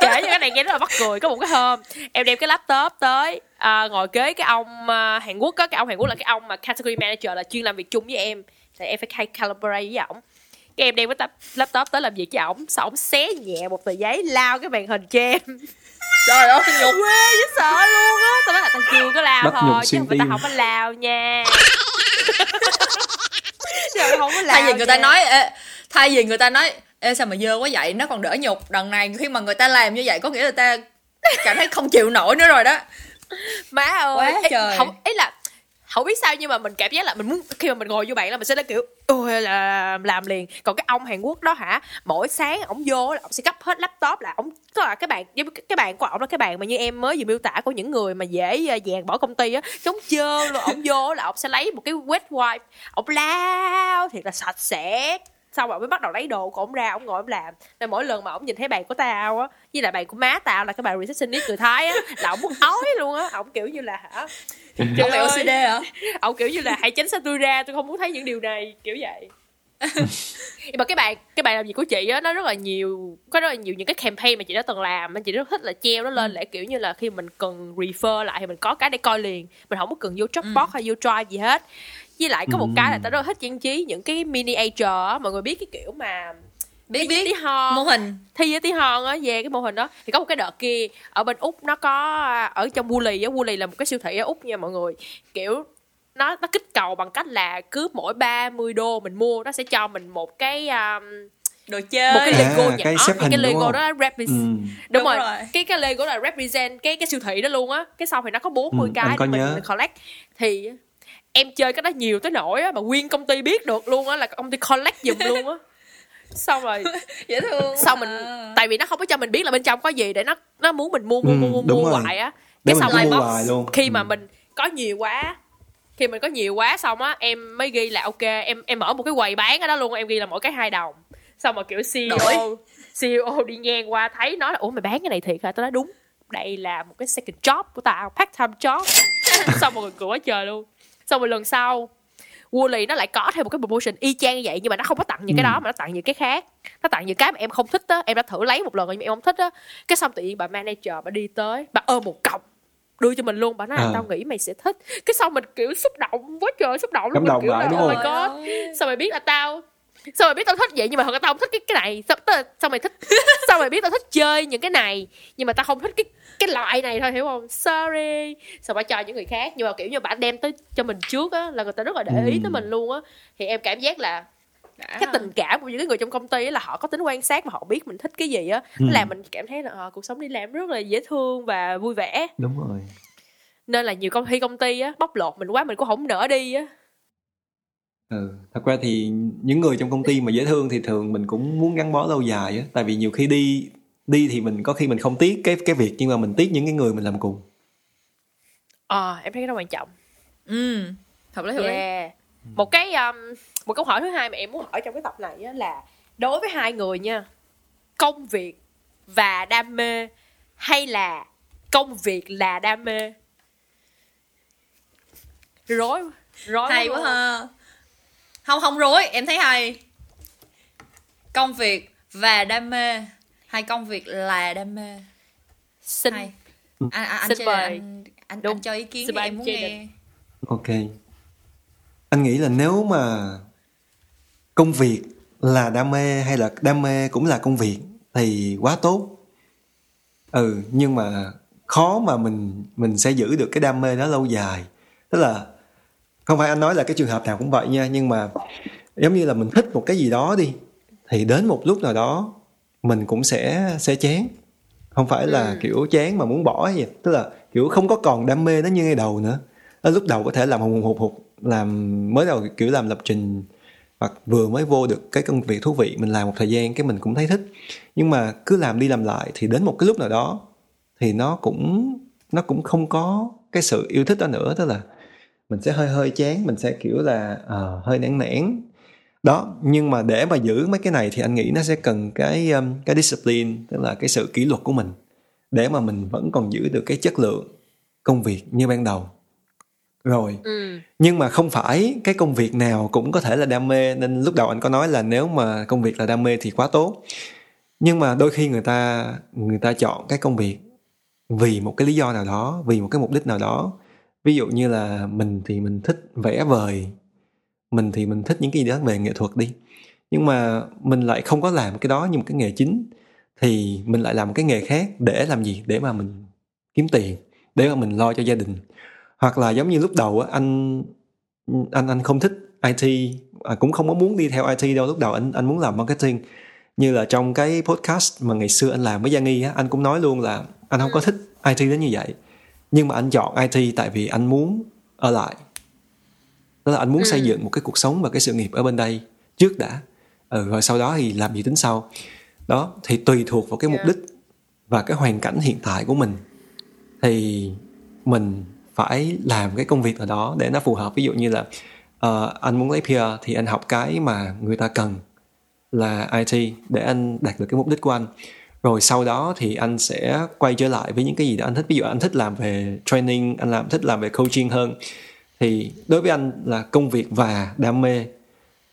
Kể cho cái này nghe rất là mắc cười có một cái hôm em đem cái laptop tới à, ngồi kế cái ông à, Hàn Quốc á cái ông Hàn Quốc là cái ông mà category manager là chuyên làm việc chung với em. Thì em phải hay collaborate với ổng. Cái em đem cái laptop tới làm việc cho ổng xong ổng xé nhẹ một tờ giấy lao cái màn hình cho em. Trời ơi nhục. quê chứ sợ luôn á. Tao nói là tao chưa có lao Bắt thôi chứ không phải tao không có lao nha. Chứ không có lao thay vì người ta nha. nói ê, thay vì người ta nói Ê sao mà dơ quá vậy? Nó còn đỡ nhục. Đằng này khi mà người ta làm như vậy có nghĩa là ta cảm thấy không chịu nổi nữa rồi đó má ơi Quá Ê, trời. không ấy là không biết sao nhưng mà mình cảm giác là mình muốn khi mà mình ngồi vô bạn là mình sẽ nói kiểu ôi là làm liền còn cái ông Hàn Quốc đó hả mỗi sáng ổng vô là ổng sẽ gấp hết laptop là ổng tức là cái bàn cái bàn của ổng là cái bàn mà như em mới vừa miêu tả của những người mà dễ ờ, dàn bỏ công ty á chống trơn luôn ổng vô là ổng sẽ lấy một cái wet wipe ổng lao thiệt là sạch sẽ xong rồi mới bắt đầu lấy đồ của ổng ra ổng ngồi ổng làm. Nên mỗi lần mà ổng nhìn thấy bàn của tao á với lại bàn của má tao là cái bàn receptionist người thái á là ổng muốn ói luôn á. Ổng kiểu như là hả? Trời bị. OCD hả? Ổng kiểu như là hãy tránh xa tôi ra tôi không muốn thấy những điều này kiểu vậy. Nhưng mà cái bài cái bài làm việc của chị á nó rất là nhiều có rất là nhiều những cái campaign mà chị đã từng làm mà chị rất thích là treo nó lên để kiểu như là khi mình cần refer lại thì mình có cái để coi liền. Mình không có cần vô Dropbox hay vô Drive gì hết với lại có một cái là tao rất là thích trang trí những cái miniature á mọi người biết cái kiểu mà biết tí biết hon mô hình thi với tí hon á về cái mô hình đó thì có một cái đợt kia ở bên úc nó có ở trong Woolly á Woolly là một cái siêu thị ở úc nha mọi người kiểu nó nó kích cầu bằng cách là cứ mỗi 30 đô mình mua nó sẽ cho mình một cái um, đồ một chơi cái À, Lego nhỏ cái xếp thì cái Lego không? đó represent Ừ. đúng, Đúng rồi. rồi. cái cái Lego là represent cái cái siêu thị đó luôn á cái sau thì nó có 40 Ừ, cái có để mình, nhớ. mình collect thì em chơi cái đó nhiều tới nỗi á mà nguyên công ty biết được luôn á là công ty collect giùm luôn á xong rồi dễ thương xong mình à. tại vì nó không có cho mình biết là bên trong có gì để nó nó muốn mình mua mua Ừ, mua mua, đúng mua rồi. hoài á cái xong lại box luôn. khi mà Ừ. mình có nhiều quá khi mình có nhiều quá xong á em mới ghi là ok em em mở một cái quầy bán ở đó luôn em ghi là mỗi cái hai đồng xong mà kiểu CEO Đổi. CEO đi ngang qua thấy nói là ủa mày bán cái này thiệt hả tao nói đúng đây là một cái second job của tao part time job xong mọi người cười quá trời luôn xong rồi lần sau Woolly nó lại có thêm một cái promotion y chang như vậy nhưng mà nó không có tặng những cái Ừ. đó mà nó tặng những cái khác. Nó tặng những cái mà em không thích á em đã thử lấy một lần rồi nhưng mà em không thích á. Cái xong tự nhiên bà manager bà đi tới bà ôm một cọc đưa cho mình luôn bà nói À. tao nghĩ mày sẽ thích. Cái xong mình kiểu xúc động quá trời xúc động luôn mình kiểu lại, là oh my god. Sao mày biết là tao sao mày biết tao thích vậy nhưng mà thật ra tao không thích cái cái này. Sao, tao- sao mày thích sao mày biết tao thích chơi những cái này nhưng mà tao không thích cái cái loại này thôi hiểu không sorry sao bà cho những người khác nhưng mà kiểu như bà đem tới cho mình trước á là người ta rất là để ý Ừ. tới mình luôn á thì em cảm giác là Đã. cái tình cảm của những cái người trong công ty á là họ có tính quan sát và họ biết mình thích cái gì á Ừ. nó làm mình cảm thấy là ờ, cuộc sống đi làm rất là dễ thương và vui vẻ đúng rồi nên là nhiều công ty công ty á bóc lột mình quá mình cũng không nỡ đi á ừ. thật ra thì những người trong công ty mà dễ thương thì thường mình cũng muốn gắn bó lâu dài á tại vì nhiều khi đi đi thì mình có khi mình không tiếc cái cái việc nhưng mà mình tiếc những cái người mình làm cùng. Ờ em thấy cái đó quan trọng. Ừ hợp lý hợp lý. Yeah. một cái um, một câu hỏi thứ hai mà em muốn hỏi trong cái tập này á là đối với hai người nha công việc và đam mê hay là công việc là đam mê? Rối rối hay quá ha. Không không rối em thấy hay. Công việc và đam mê hay công việc là đam mê. Xin hay. Anh anh anh, Xin chơi, mời. anh, anh, Đúng. anh cho ý kiến Xin em anh muốn nghe. Ok. Anh nghĩ là nếu mà công việc là đam mê hay là đam mê cũng là công việc thì quá tốt. Ừ nhưng mà khó mà mình mình sẽ giữ được cái đam mê đó lâu dài. Tức là không phải anh nói là cái trường hợp nào cũng vậy nha nhưng mà giống như là mình thích một cái gì đó đi thì đến một lúc nào đó mình cũng sẽ sẽ chán. Không phải là Ừ. kiểu chán mà muốn bỏ gì tức là kiểu không có còn đam mê nó như ngay đầu nữa. Ở lúc đầu có thể làm hùng hục hục làm mới đầu kiểu làm lập trình hoặc vừa mới vô được cái công việc thú vị mình làm một thời gian cái mình cũng thấy thích. Nhưng mà cứ làm đi làm lại thì đến một cái lúc nào đó thì nó cũng nó cũng không có cái sự yêu thích đó nữa. Tức là mình sẽ hơi hơi chán mình sẽ kiểu là ờ, hơi nản nản đó nhưng mà để mà giữ mấy cái này thì anh nghĩ nó sẽ cần cái um, cái discipline tức là cái sự kỷ luật của mình để mà mình vẫn còn giữ được cái chất lượng công việc như ban đầu. Rồi ừ. nhưng mà không phải cái công việc nào cũng có thể là đam mê nên lúc đầu anh có nói là nếu mà công việc là đam mê thì quá tốt. Nhưng mà đôi khi người ta người ta chọn cái công việc vì một cái lý do nào đó vì một cái mục đích nào đó. Ví dụ như là mình thì mình thích vẽ vời mình thì mình thích những cái gì đó về nghệ thuật đi. Nhưng mà mình lại không có làm cái đó như một cái nghề chính thì mình lại làm một cái nghề khác để làm gì? Để mà mình kiếm tiền để mà mình lo cho gia đình. Hoặc là giống như lúc đầu á anh anh anh không thích IT à, cũng không có muốn đi theo IT đâu lúc đầu anh anh muốn làm marketing. Như là trong cái podcast mà ngày xưa anh làm với Giang Nghi á anh cũng nói luôn là anh không có thích IT đến như vậy. Nhưng mà anh chọn IT tại vì anh muốn ở lại đó là anh muốn ừ. xây dựng một cái cuộc sống và cái sự nghiệp ở bên đây trước đã. Ừ, rồi sau đó thì làm gì tính sau. Đó thì tùy thuộc vào cái mục đích và cái hoàn cảnh hiện tại của mình. Thì mình phải làm cái công việc ở đó để nó phù hợp. Ví dụ như là uh, anh muốn lấy PR thì anh học cái mà người ta cần là IT để anh đạt được cái mục đích của anh. Rồi sau đó thì anh sẽ quay trở lại với những cái gì đó anh thích. Ví dụ anh thích làm về training anh làm thích làm về coaching hơn thì đối với anh là công việc và đam mê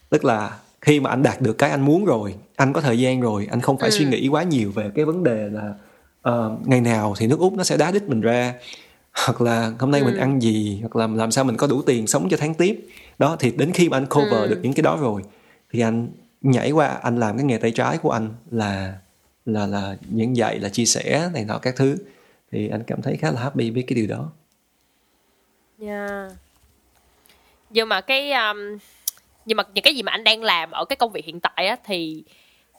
tức là khi mà anh đạt được cái anh muốn rồi anh có thời gian rồi anh không phải ừ. suy nghĩ quá nhiều về cái vấn đề là uh, ngày nào thì nước út nó sẽ đá đít mình ra hoặc là hôm nay ừ. mình ăn gì hoặc là làm sao mình có đủ tiền sống cho tháng tiếp đó thì đến khi mà anh cover ừ. được những cái đó rồi thì anh nhảy qua anh làm cái nghề tay trái của anh là là là những dạy là chia sẻ này nọ các thứ thì anh cảm thấy khá là happy với cái điều đó. Yeah. Nhưng mà cái um, nhưng mà những cái gì mà anh đang làm ở cái công việc hiện tại á thì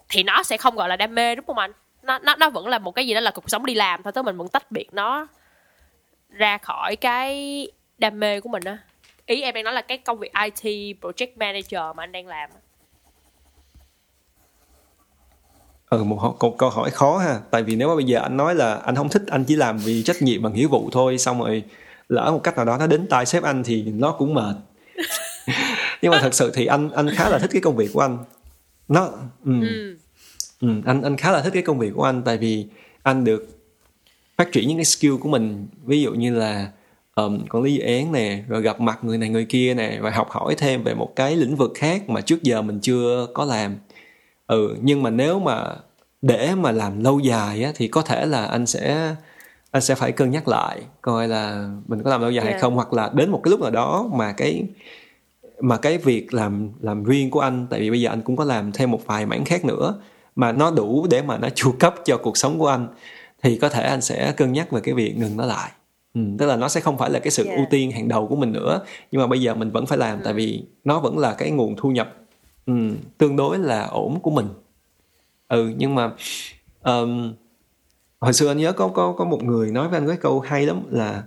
thì nó sẽ không gọi là đam mê đúng không anh? Nó nó nó vẫn là một cái gì đó là cuộc sống đi làm thôi, tới mình vẫn tách biệt nó ra khỏi cái đam mê của mình á. Ý em đang nói là cái công việc IT project manager mà anh đang làm. ừ một câu, câu hỏi khó ha tại vì nếu mà bây giờ anh nói là anh không thích anh chỉ làm vì trách nhiệm và nghĩa vụ thôi xong rồi lỡ một cách nào đó nó đến tai sếp anh thì nó cũng mệt nhưng mà thật sự thì anh anh khá là thích cái công việc của anh nó ừ. Ừ. Ừ, anh anh khá là thích cái công việc của anh tại vì anh được phát triển những cái skill của mình ví dụ như là um, quản lý dự án nè rồi gặp mặt người này người kia nè rồi học hỏi thêm về một cái lĩnh vực khác mà trước giờ mình chưa có làm ừ nhưng mà nếu mà để mà làm lâu dài á thì có thể là anh sẽ anh sẽ phải cân nhắc lại coi là mình có làm lâu dài yeah. hay không hoặc là đến một cái lúc nào đó mà cái mà cái việc làm làm riêng của anh tại vì bây giờ anh cũng có làm thêm một vài mảng khác nữa mà nó đủ để mà nó chu cấp cho cuộc sống của anh thì có thể anh sẽ cân nhắc về cái việc ngừng nó lại ừ, tức là nó sẽ không phải là cái sự yeah. ưu tiên hàng đầu của mình nữa nhưng mà bây giờ mình vẫn phải làm ừ. tại vì nó vẫn là cái nguồn thu nhập ừ, tương đối là ổn của mình ừ nhưng mà um, hồi xưa anh nhớ có có có một người nói với anh cái câu hay lắm là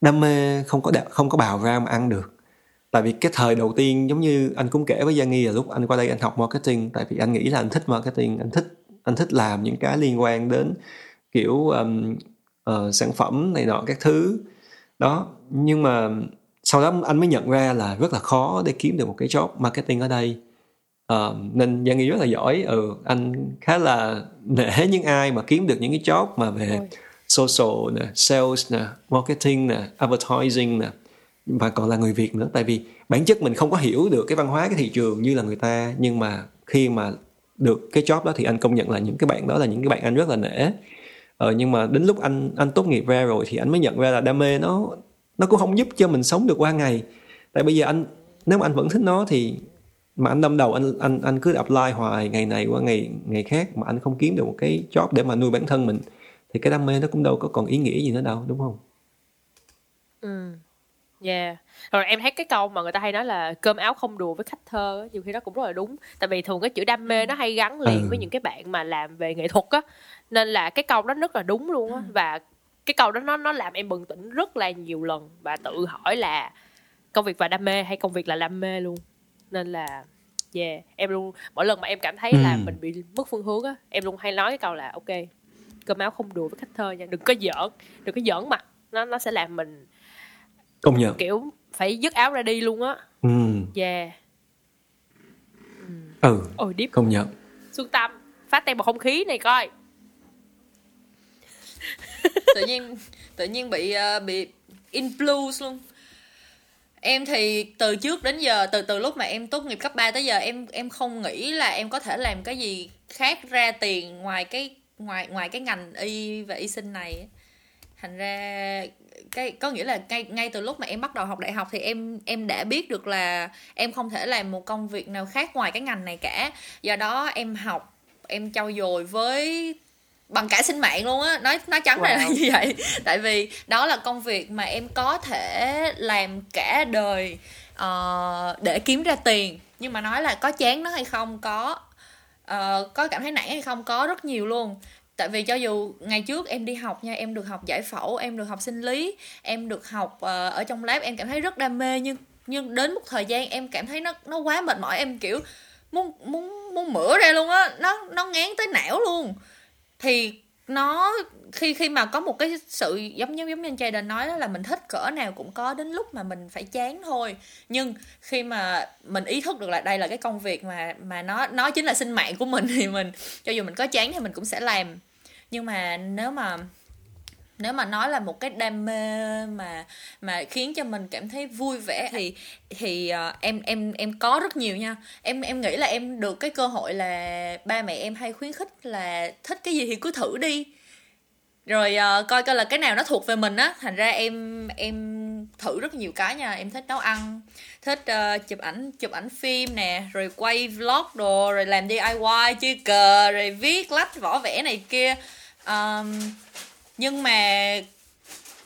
đam mê không có không có bào ra mà ăn được tại vì cái thời đầu tiên giống như anh cũng kể với Giang Nghi là lúc anh qua đây anh học marketing tại vì anh nghĩ là anh thích marketing anh thích anh thích làm những cái liên quan đến kiểu um, uh, sản phẩm này nọ các thứ. Đó nhưng mà sau đó anh mới nhận ra là rất là khó để kiếm được một cái job marketing ở đây. Uh, nên Giang Nghi rất là giỏi. Ừ anh khá là nể những ai mà kiếm được những cái job mà về social nè sales nè marketing nè advertising nè và còn là người Việt nữa tại vì bản chất mình không có hiểu được cái văn hóa cái thị trường như là người ta. Nhưng mà khi mà được cái job đó thì anh công nhận là những cái bạn đó là những cái bạn anh rất là nể. Ờ, nhưng mà đến lúc anh anh tốt nghiệp ra rồi thì anh mới nhận ra là đam mê nó nó cũng không giúp cho mình sống được qua ngày. Tại bây giờ anh nếu mà anh vẫn thích nó thì mà anh đâm đầu anh anh anh cứ apply hoài ngày này qua ngày ngày khác mà anh không kiếm được một cái job để mà nuôi bản thân mình thì cái đam mê nó cũng đâu có còn ý nghĩa gì nữa đâu đúng không? Ừ. Yeah. Rồi em thấy cái câu mà người ta hay nói là cơm áo không đùa với khách thơ nhiều khi nó cũng rất là đúng. Tại vì thường cái chữ đam mê nó hay gắn liền ừ. với những cái bạn mà làm về nghệ thuật á. Nên là cái câu đó rất là đúng luôn á và cái câu đó nó nó làm em bừng tỉnh rất là nhiều lần và tự hỏi là công việc và đam mê hay công việc là đam mê luôn. Nên là yeah, em luôn mỗi lần mà em cảm thấy ừ. là mình bị mất phương hướng á, em luôn hay nói cái câu là ok, cơm áo không đùa với khách thơ nha, đừng có giỡn, đừng có giỡn mặt. Nó nó sẽ làm mình công nhận. Kiểu phải dứt áo ra đi luôn á. Ừ. Yeah. Ừ. Ôi deep. Công nhận. Xuân tâm phát tem vào không khí này coi. Tự nhiên tự nhiên bị uh, bị influence luôn. Em thì từ trước đến giờ từ từ lúc mà em tốt nghiệp cấp 3 tới giờ em em không nghĩ là em có thể làm cái gì khác ra tiền ngoài cái ngoài ngoài cái ngành y và y sinh này. Thành ra cái có nghĩa là ngay ngay từ lúc mà em bắt đầu học đại học thì em em đã biết được là em không thể làm một công việc nào khác ngoài cái ngành này cả. Do đó em học em trau dồi với bằng cả sinh mạng luôn á. Nói nói trắng wow. là như vậy. Tại vì đó là công việc mà em có thể làm cả đời uh, để kiếm ra tiền. Nhưng mà nói là có chán nó hay không có uh, có cảm thấy nản hay không có rất nhiều luôn tại vì cho dù ngày trước em đi học nha, em được học giải phẫu, em được học sinh lý, em được học ờ, ở trong lab, em cảm thấy rất đam mê, nhưng nhưng đến một thời gian em cảm thấy nó nó quá mệt mỏi, em kiểu muốn muốn muốn mửa ra luôn á, nó nó ngán tới não luôn. Thì nó, khi khi mà có một cái sự giống giống giống như anh Jayden nói đó là mình thích cỡ nào cũng có đến lúc mà mình phải chán thôi. Nhưng khi mà mình ý thức được là đây là cái công việc mà mà nó nó chính là sinh mạng của mình thì mình, cho dù mình có chán thì mình cũng sẽ làm nhưng mà nếu mà nếu mà nói là một cái đam mê mà mà khiến cho mình cảm thấy vui vẻ thì thì uh, em em em có rất nhiều nha. Em em nghĩ là em được cái cơ hội là ba mẹ em hay khuyến khích là thích cái gì thì cứ thử đi. Rồi uh, coi coi là cái nào nó thuộc về mình á. Thành ra em em thử rất nhiều cái nha. Em thích nấu ăn thích uh, chụp ảnh chụp ảnh phim nè rồi quay vlog đồ rồi làm diy chơi cờ rồi viết lách võ vẽ này kia um, nhưng mà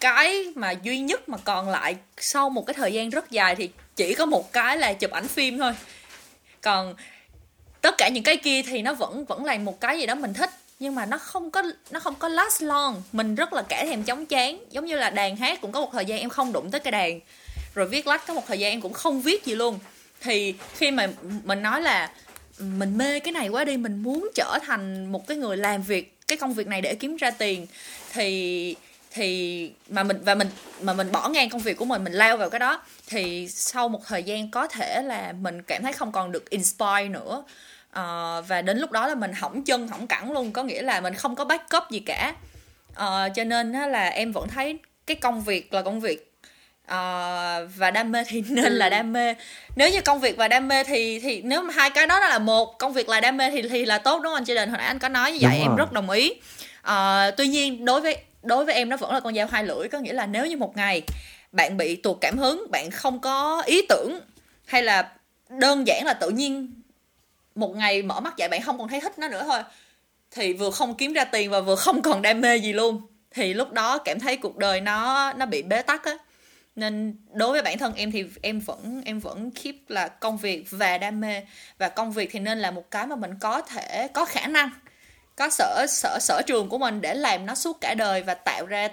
cái mà duy nhất mà còn lại sau một cái thời gian rất dài thì chỉ có một cái là chụp ảnh phim thôi. Còn tất cả những cái kia thì nó vẫn vẫn là một cái gì đó mình thích nhưng mà nó không có nó không có last long. Mình rất là kẻ thèm chóng chán giống như là đàn hát cũng có một thời gian em không đụng tới cái đàn rồi viết lách có một thời gian em cũng không viết gì luôn. Thì khi mà mình nói là mình mê cái này quá đi mình muốn trở thành một cái người làm việc cái công việc này để kiếm ra tiền thì thì mà mình và mình mà mình bỏ ngang công việc của mình mình lao vào cái đó thì sau một thời gian có thể là mình cảm thấy không còn được inspire nữa. Uh, và đến lúc đó là mình hỏng chân hỏng cẳng luôn có nghĩa là mình không có backup gì cả. Uh, cho nên là em vẫn thấy cái công việc là công việc uh, và đam mê thì nên là đam mê. Nếu như công việc và đam mê thì thì nếu mà hai cái đó là một công việc là đam mê thì thì là tốt đúng không anh chị đình? Hồi nãy anh có nói như vậy em rất đồng ý. Uh, tuy nhiên đối với đối với em nó vẫn là con dao hai lưỡi có nghĩa là nếu như một ngày bạn bị tuột cảm hứng bạn không có ý tưởng hay là đơn giản là tự nhiên một ngày mở mắt dậy bạn không còn thấy thích nó nữa thôi thì vừa không kiếm ra tiền và vừa không còn đam mê gì luôn thì lúc đó cảm thấy cuộc đời nó nó bị bế tắc á nên đối với bản thân em thì em vẫn em vẫn keep là công việc và đam mê. Và công việc thì nên là một cái mà mình có thể có khả năng có sở sở sở trường của mình để làm nó suốt cả đời và tạo ra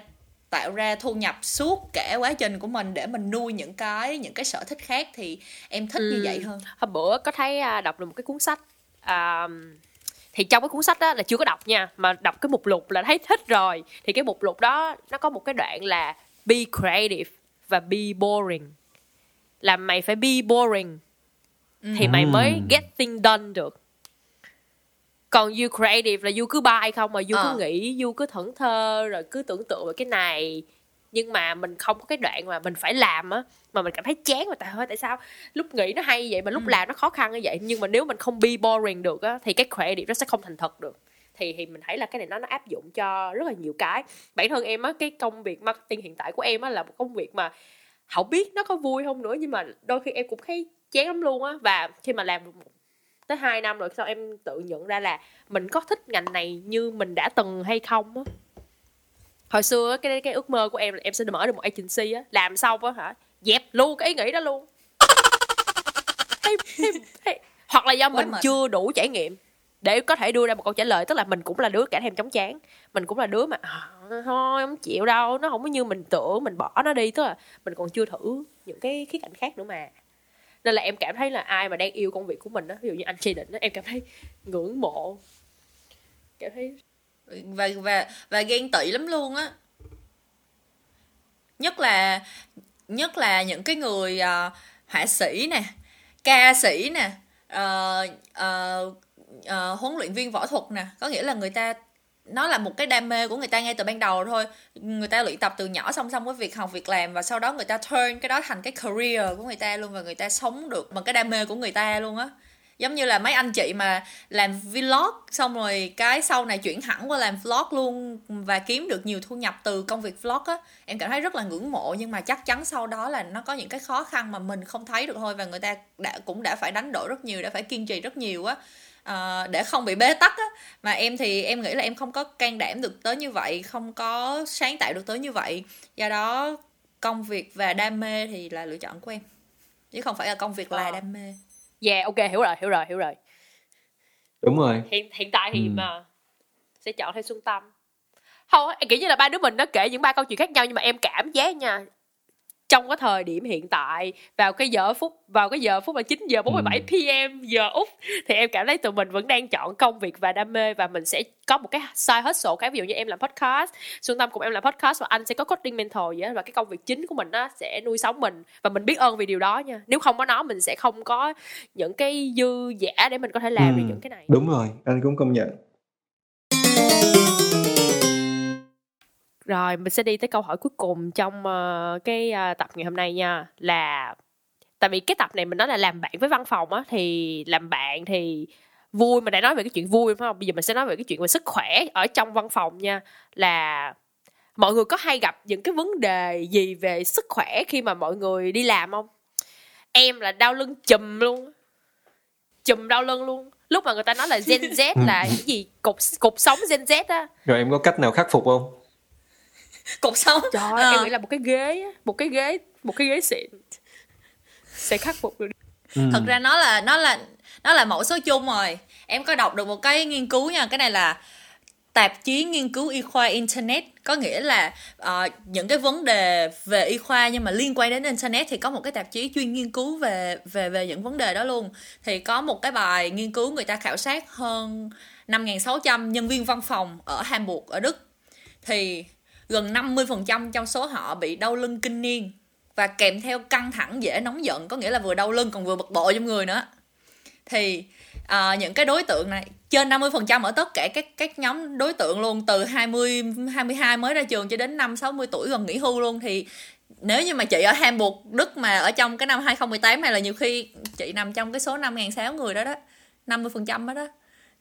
tạo ra thu nhập suốt cả quá trình của mình để mình nuôi những cái những cái sở thích khác. Thì em thích ừ. như vậy hơn. Hôm bữa có thấy à, đọc được một cái cuốn sách à, thì trong cái cuốn sách đó là chưa có đọc nha mà đọc cái mục lục là thấy thích rồi. Thì cái mục lục đó nó có một cái đoạn là be creative và be boring. Là mày phải be boring thì mày mới ừ. get thing done được. Còn you creative là you cứ bay không mà you ờ. cứ nghĩ you cứ thẫn thơ rồi cứ tưởng tượng về cái này. Nhưng mà mình không có cái đoạn mà mình phải làm á mà mình cảm thấy chán mà tại tại sao? Lúc nghĩ nó hay vậy mà lúc ừ. làm nó khó khăn như vậy. Nhưng mà nếu mình không be boring được á thì cái creative nó sẽ không thành thật được thì thì mình thấy là cái này nó nó áp dụng cho rất là nhiều cái. Bản thân em á cái công việc marketing hiện tại của em á là một công việc mà không biết nó có vui không nữa nhưng mà đôi khi em cũng thấy chán lắm luôn á. Và khi mà làm được một tới 2 năm rồi sau em tự nhận ra là mình có thích ngành này như mình đã từng hay không á. Hồi xưa cái cái ước mơ của em là em sẽ mở được một agency á. Làm xong á hả dẹp luôn cái ý nghĩ đó luôn. Hay, hay, hay. hoặc là do Quá mình mệt. chưa đủ trải nghiệm để có thể đưa ra một câu trả lời tức là mình cũng là đứa cả thèm chóng chán. Mình cũng là đứa mà à, thôi không chịu đâu nó không có như mình tưởng mình bỏ nó đi. Tức là mình còn chưa thử những cái khía cạnh khác nữa mà. Nên là em cảm thấy là ai mà đang yêu công việc của mình đó ví dụ như anh chị định đó em cảm thấy ngưỡng mộ. Cảm thấy và và và ghen tị lắm luôn á. Nhất là nhất là những cái người uh, họa sĩ nè ca sĩ nè uh, uh, uh, huấn luyện viên võ thuật nè. Có nghĩa là người ta nó là một cái đam mê của người ta ngay từ ban đầu thôi. Người ta luyện tập từ nhỏ song song với việc học việc làm và sau đó người ta turn cái đó thành cái career của người ta luôn và người ta sống được bằng cái đam mê của người ta luôn á. Giống như là mấy anh chị mà làm vlog xong rồi cái sau này chuyển hẳn qua làm vlog luôn và kiếm được nhiều thu nhập từ công việc vlog á em cảm thấy rất là ngưỡng mộ. Nhưng mà chắc chắn sau đó là nó có những cái khó khăn mà mình không thấy được thôi và người ta đã cũng đã phải đánh đổi rất nhiều đã phải kiên trì rất nhiều á à, để không bị bế tắc á. Mà em thì em nghĩ là em không có can đảm được tới như vậy không có sáng tạo được tới như vậy. Do đó công việc và đam mê thì là lựa chọn của em. Chứ không phải là công việc là ờ. đam mê. Yeah ok hiểu rồi hiểu rồi hiểu rồi. Đúng rồi. Hiện hiện tại thì ừ. mà sẽ chọn theo xuân tâm. Không kiểu như là ba đứa mình nó kể những ba câu chuyện khác nhau nhưng mà em cảm giác nha trong cái thời điểm hiện tại vào cái giờ phút vào cái giờ phút là 9 giờ 47 ừ. pm giờ úc thì em cảm thấy tụi mình vẫn đang chọn công việc và đam mê và mình sẽ có một cái side hustle khác ví dụ như em làm podcast xuân tâm cùng em làm podcast và anh sẽ có coding mentor vậy đó và cái công việc chính của mình nó sẽ nuôi sống mình và mình biết ơn vì điều đó nha nếu không có nó mình sẽ không có những cái dư giả để mình có thể làm ừ. được những cái này đúng rồi anh cũng công nhận rồi mình sẽ đi tới câu hỏi cuối cùng trong uh, cái uh, tập ngày hôm nay nha là tại vì cái tập này mình nói là làm bạn với văn phòng á thì làm bạn thì vui mà đã nói về cái chuyện vui phải không? Bây giờ mình sẽ nói về cái chuyện về sức khỏe ở trong văn phòng nha là mọi người có hay gặp những cái vấn đề gì về sức khỏe khi mà mọi người đi làm không? Em là đau lưng chùm luôn chùm đau lưng luôn. Lúc mà người ta nói là gen z là cái gì cục cục sống gen z á. Rồi em có cách nào khắc phục không cuộc sống. Trời ơi, à. em nghĩ là một cái ghế một cái ghế một cái ghế xịn sẽ khắc phục được. Ừ. thật ra nó là nó là nó là mẫu số chung rồi. Em có đọc được một cái nghiên cứu nha cái này là tạp chí nghiên cứu y khoa internet. Có nghĩa là uh, những cái vấn đề về y khoa nhưng mà liên quan đến internet thì có một cái tạp chí chuyên nghiên cứu về về về những vấn đề đó luôn. Thì có một cái bài nghiên cứu người ta khảo sát hơn 5.600 nhân viên văn phòng ở Hamburg ở Đức. Thì gần 50% trong số họ bị đau lưng kinh niên. Và kèm theo căng thẳng dễ nóng giận có nghĩa là vừa đau lưng còn vừa bực bội trong người nữa. Thì à, những cái đối tượng này trên 50% ở tất cả các các nhóm đối tượng luôn từ 20 22 mới ra trường cho đến năm 60 tuổi gần nghỉ hưu luôn thì nếu như mà chị ở Hamburg Đức mà ở trong cái năm 2018 hay là nhiều khi chị nằm trong cái số 5.600 người đó đó 50% đó đó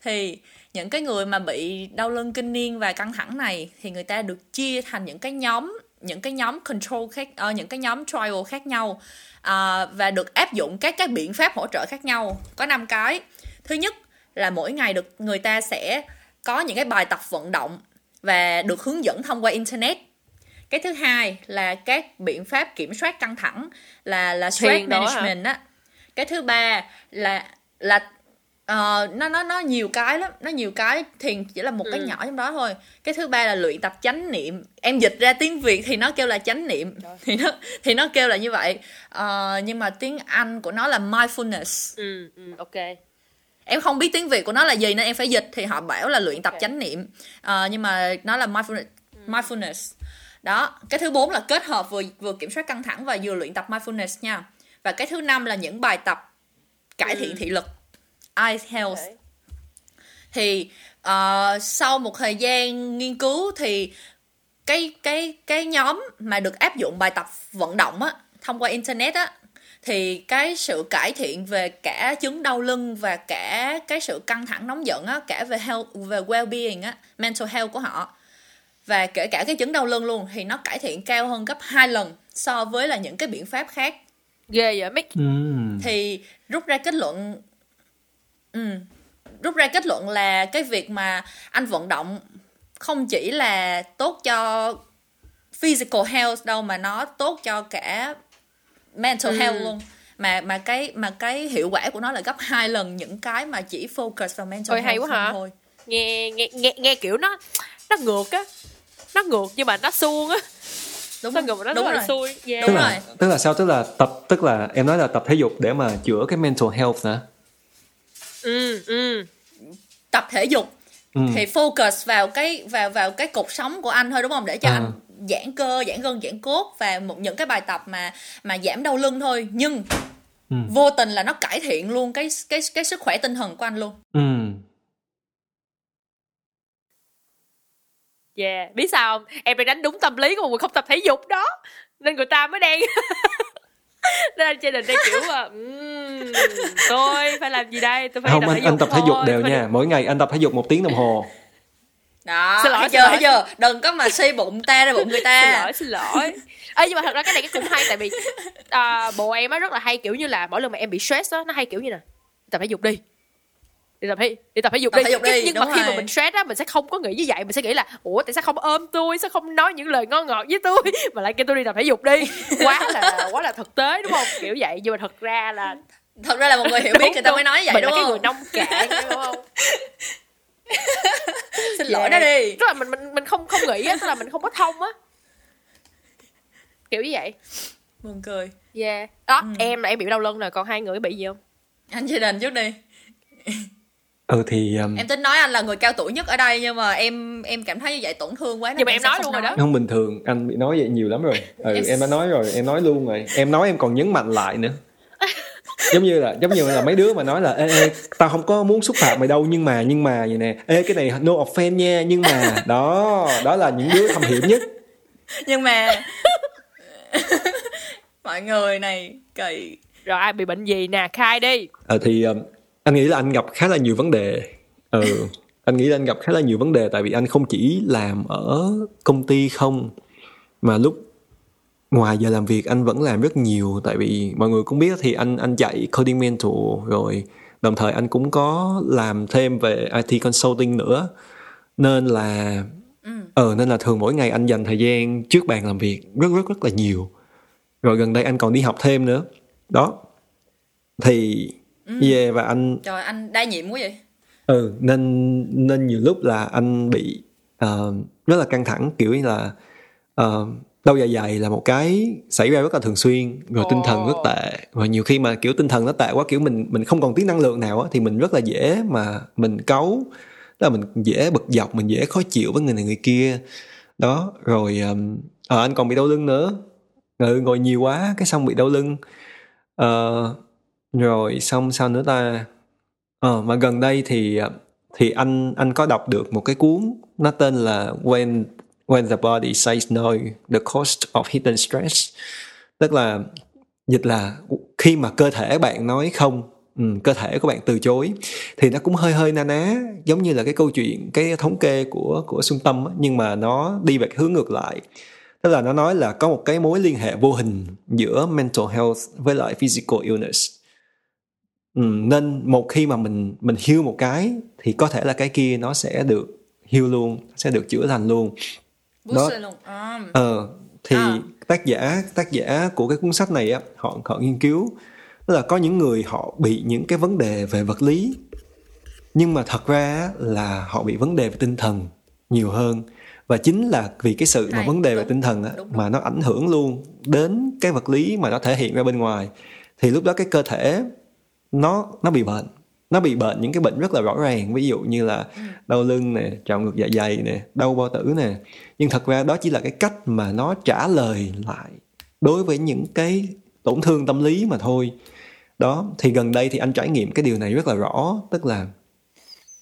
thì những cái người mà bị đau lưng kinh niên và căng thẳng này thì người ta được chia thành những cái nhóm những cái nhóm control khác uh, những cái nhóm trial khác nhau uh, và được áp dụng các cái biện pháp hỗ trợ khác nhau. Có năm cái. Thứ nhất là mỗi ngày được người ta sẽ có những cái bài tập vận động và được hướng dẫn thông qua internet. Cái thứ hai là các biện pháp kiểm soát căng thẳng là là stress management á. Cái thứ ba là là uh, nó nó nó nhiều cái lắm. Nó nhiều cái thiền chỉ là một ừ. cái nhỏ trong đó thôi. Cái thứ ba là luyện tập chánh niệm. Em dịch ra tiếng việt thì nó kêu là chánh niệm. Rồi. thì nó thì nó kêu là như vậy. Uh, nhưng mà tiếng anh của nó là mindfulness. Ừ, ừ ok. Em không biết tiếng việt của nó là gì nên em phải dịch. Thì họ bảo là luyện okay. tập chánh niệm. Uh, nhưng mà nó là mindfulness ừ. mindfulness. Đó cái thứ bốn là kết hợp vừa vừa kiểm soát căng thẳng và vừa luyện tập mindfulness nha. Và cái thứ năm là những bài tập cải thiện ừ. thị lực Eye Health okay. thì uh, sau một thời gian nghiên cứu thì cái cái cái nhóm mà được áp dụng bài tập vận động á thông qua internet á thì cái sự cải thiện về cả chứng đau lưng và cả cái sự căng thẳng nóng giận á cả về health về well-being á mental health của họ và kể cả cái chứng đau lưng luôn thì nó cải thiện cao hơn gấp hai lần so với là những cái biện pháp khác ghê vậy Mick ừ. thì rút ra kết luận ừ. Rút ra kết luận là cái việc mà anh vận động không chỉ là tốt cho physical health đâu mà nó tốt cho cả mental ừ. health luôn. Mà mà cái mà cái hiệu quả của nó là gấp hai lần những cái mà chỉ focus vào mental Ôi, health hay quá hả? thôi. Nghe nghe nghe nghe kiểu nó nó ngược á. Nó ngược nhưng mà nó suông á. Đúng nó ngược nó đúng rồi. là xui yeah. tức là tức là sao? Tức là tập tức là em nói là tập thể dục để mà chữa cái mental health nữa ừ ừ tập thể dục ừ. thì focus vào cái vào vào cái cột sống của anh thôi đúng không để cho à. anh giãn cơ giãn gân giãn cốt và một những cái bài tập mà mà giảm đau lưng thôi nhưng ừ. vô tình là nó cải thiện luôn cái cái cái sức khỏe tinh thần của anh luôn ừ. Yeah, biết sao không? Em phải đánh đúng tâm lý của một người không tập thể dục đó Nên người ta mới đang nên trên đình đang kiểu mà um, tôi phải làm gì đây? Tôi phải không tập anh thể anh dục tập thể dục thôi, đều phải nha. mỗi ngày anh tập thể dục một tiếng đồng hồ. Đó Xin lỗi, thấy xin chưa thấy chưa? Đừng có mà suy bụng ta ra bụng người xin ta lỗi xin lỗi. Ê, nhưng mà thật ra cái này cái cũng hay tại vì à, bộ em á rất là hay kiểu như là mỗi lần mà em bị stress á nó hay kiểu như nè tập thể dục đi. Đi tập thể đi tập thể dục Tập đi, thể dục đi, nhưng đúng mà khi mà mình stress á mình sẽ không có nghĩ như vậy. Mình sẽ nghĩ là ủa tại sao không ôm tôi? Sao không nói những lời ngon ngọt với tôi? Mà lại kêu tôi đi tập thể dục đi. Quá là quá là thực tế đúng không? Kiểu vậy. Nhưng mà thật ra là thật ra là một người hiểu biết người ta mới nói vậy mình đúng là cái không? người nông cạn đúng không? Xin lỗi Yeah. nó đi. Tức là mình mình mình không không nghĩ á tức là mình không có thông á. Kiểu như vậy. Buồn cười. Yeah. Đó Ừ. em là em bị đau lưng rồi còn hai người bị gì không? Anh chia đình trước đi. Ừ thì um, em tính nói anh là người cao tuổi nhất ở đây nhưng mà em em cảm thấy như vậy tổn thương quá Nhưng mà em nói không luôn rồi đó. không bình thường anh bị nói vậy nhiều lắm rồi. Ừ, Em- em đã nói rồi em nói luôn rồi. Em nói em còn nhấn mạnh lại nữa giống như là giống như là mấy đứa mà nói là ê, ê tao không có muốn xúc phạm mày đâu nhưng mà nhưng mà vậy nè. Ê cái này no offense nha nhưng mà đó đó là những đứa thâm hiểm nhất. Nhưng mà mọi người này kỳ rồi ai bị bệnh gì nè? Khai đi. Ờ, thì um, anh nghĩ là anh gặp khá là nhiều vấn đề. Ừ, anh nghĩ là anh gặp khá là nhiều vấn đề tại vì anh không chỉ làm ở công ty không mà lúc ngoài giờ làm việc anh vẫn làm rất nhiều tại vì mọi người cũng biết thì anh anh dạy coding mentor rồi. Đồng thời anh cũng có làm thêm về IT consulting nữa. Nên là ờ nên là thường mỗi ngày anh dành thời gian trước bàn làm việc rất rất rất là nhiều. Rồi gần đây anh còn đi học thêm nữa. Đó. Thì yeah và anh trời anh đa nhiệm quá vậy. Ừ nên nên nhiều lúc là anh bị ờ, rất là căng thẳng kiểu như là ờ, đau dạ dày là một cái xảy ra rất là thường xuyên rồi tinh thần rất tệ. Rồi nhiều khi mà kiểu tinh thần nó tệ quá kiểu mình mình không còn tí năng lượng nào á thì mình rất là dễ mà mình cấu là mình dễ bực dọc mình dễ khó chịu với người này người kia. Đó rồi ờ, anh còn bị đau lưng nữa. Ừ, ngồi nhiều quá cái xong bị đau lưng. Ờ, rồi xong sao nữa ta? Ờ mà gần đây thì ờ, thì anh anh có đọc được một cái cuốn nó tên là When When the Body Says No The Cost of Hidden Stress. Tức là dịch là khi mà cơ thể bạn nói không ừ, cơ thể của bạn từ chối thì nó cũng hơi hơi na ná giống như là cái câu chuyện cái thống kê của của Xuân Tâm nhưng mà nó đi về hướng ngược lại. Tức là nó nói là có một cái mối liên hệ vô hình giữa mental health với lại physical illness. Ừ, nên một khi mà mình mình heal một cái thì có thể là cái kia nó sẽ được heal luôn sẽ được chữa lành luôn. Đó. à. ờ thì À. tác giả tác giả của cái cuốn sách này á họ họ nghiên cứu tức là có những người họ bị những cái vấn đề về vật lý nhưng mà thật ra là họ bị vấn đề về tinh thần nhiều hơn và chính là vì cái sự mà vấn đề về tinh thần á, mà nó ảnh hưởng luôn đến cái vật lý mà nó thể hiện ra bên ngoài thì lúc đó cái cơ thể nó nó bị bệnh nó bị bệnh những cái bệnh rất là rõ ràng. Ví dụ như là Ừ. đau lưng nè trào ngược dạ dày nè đau bao tử nè. Nhưng thật ra đó chỉ là cái cách mà nó trả lời lại đối với những cái tổn thương tâm lý mà thôi. Đó thì gần đây thì anh trải nghiệm cái điều này rất là rõ. Tức là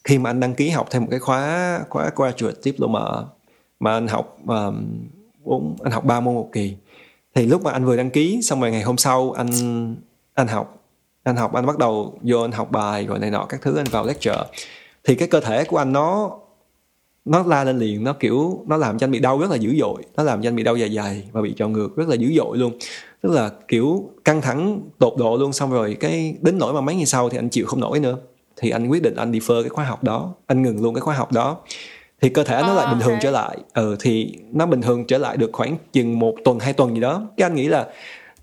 khi mà anh đăng ký học thêm một cái khóa khóa graduate diploma mà anh học um, bốn anh học ba môn một kỳ thì lúc mà anh vừa đăng ký xong rồi ngày hôm sau anh anh học anh học anh bắt đầu vô anh học bài rồi này nọ các thứ anh vào lecture. Thì cái cơ thể của anh nó nó la lên liền nó kiểu nó làm cho anh bị đau rất là dữ dội. Nó làm cho anh bị đau dạ dày và bị trào ngược rất là dữ dội luôn. Tức là kiểu căng thẳng tột độ luôn xong rồi cái đến nỗi mà mấy ngày sau thì anh chịu không nổi nữa. Thì anh quyết định anh defer cái khóa học đó. Anh ngừng luôn cái khóa học đó. Thì cơ thể nó lại bình thường trở lại. Ừ thì nó bình thường trở lại được khoảng chừng một tuần hai tuần gì đó. Cái anh nghĩ là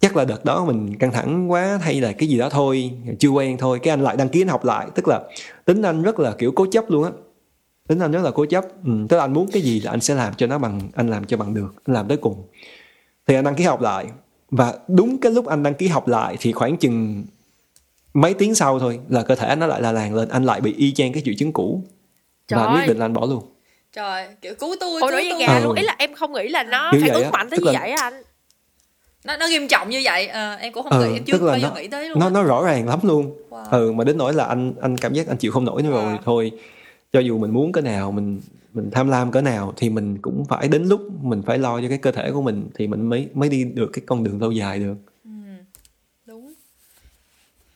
chắc là đợt đó mình căng thẳng quá hay là cái gì đó thôi chưa quen thôi. Cái anh lại đăng ký anh học lại. Tức là tính anh rất là kiểu cố chấp luôn á. Tính anh rất là cố chấp. Ừ, tức là anh muốn cái gì là anh sẽ làm cho nó bằng anh làm cho bằng được anh làm tới cùng. Thì anh đăng ký học lại. Và đúng cái lúc anh đăng ký học lại thì khoảng chừng mấy tiếng sau thôi là cơ thể nó lại là làng lên. Anh lại bị y chang cái triệu chứng cũ. Và Trời quyết ơi. định là anh bỏ luôn. Trời kiểu cứu tôi ôi cứu tôi. gà Ừ. luôn ý là em không nghĩ là nó Kiểu phản ứng mạnh tới như là- vậy á anh nó nó nghiêm trọng như vậy Ờ, em cũng không Ừ, nghĩ em chưa bao giờ nghĩ tới luôn nó á. nó rõ ràng lắm luôn Wow. ừ mà đến nỗi là anh anh cảm giác anh chịu không nổi nữa rồi Wow. thôi cho dù mình muốn cỡ nào mình mình tham lam cỡ nào thì mình cũng phải đến lúc mình phải lo cho cái cơ thể của mình thì mình mới mới đi được cái con đường lâu dài được đúng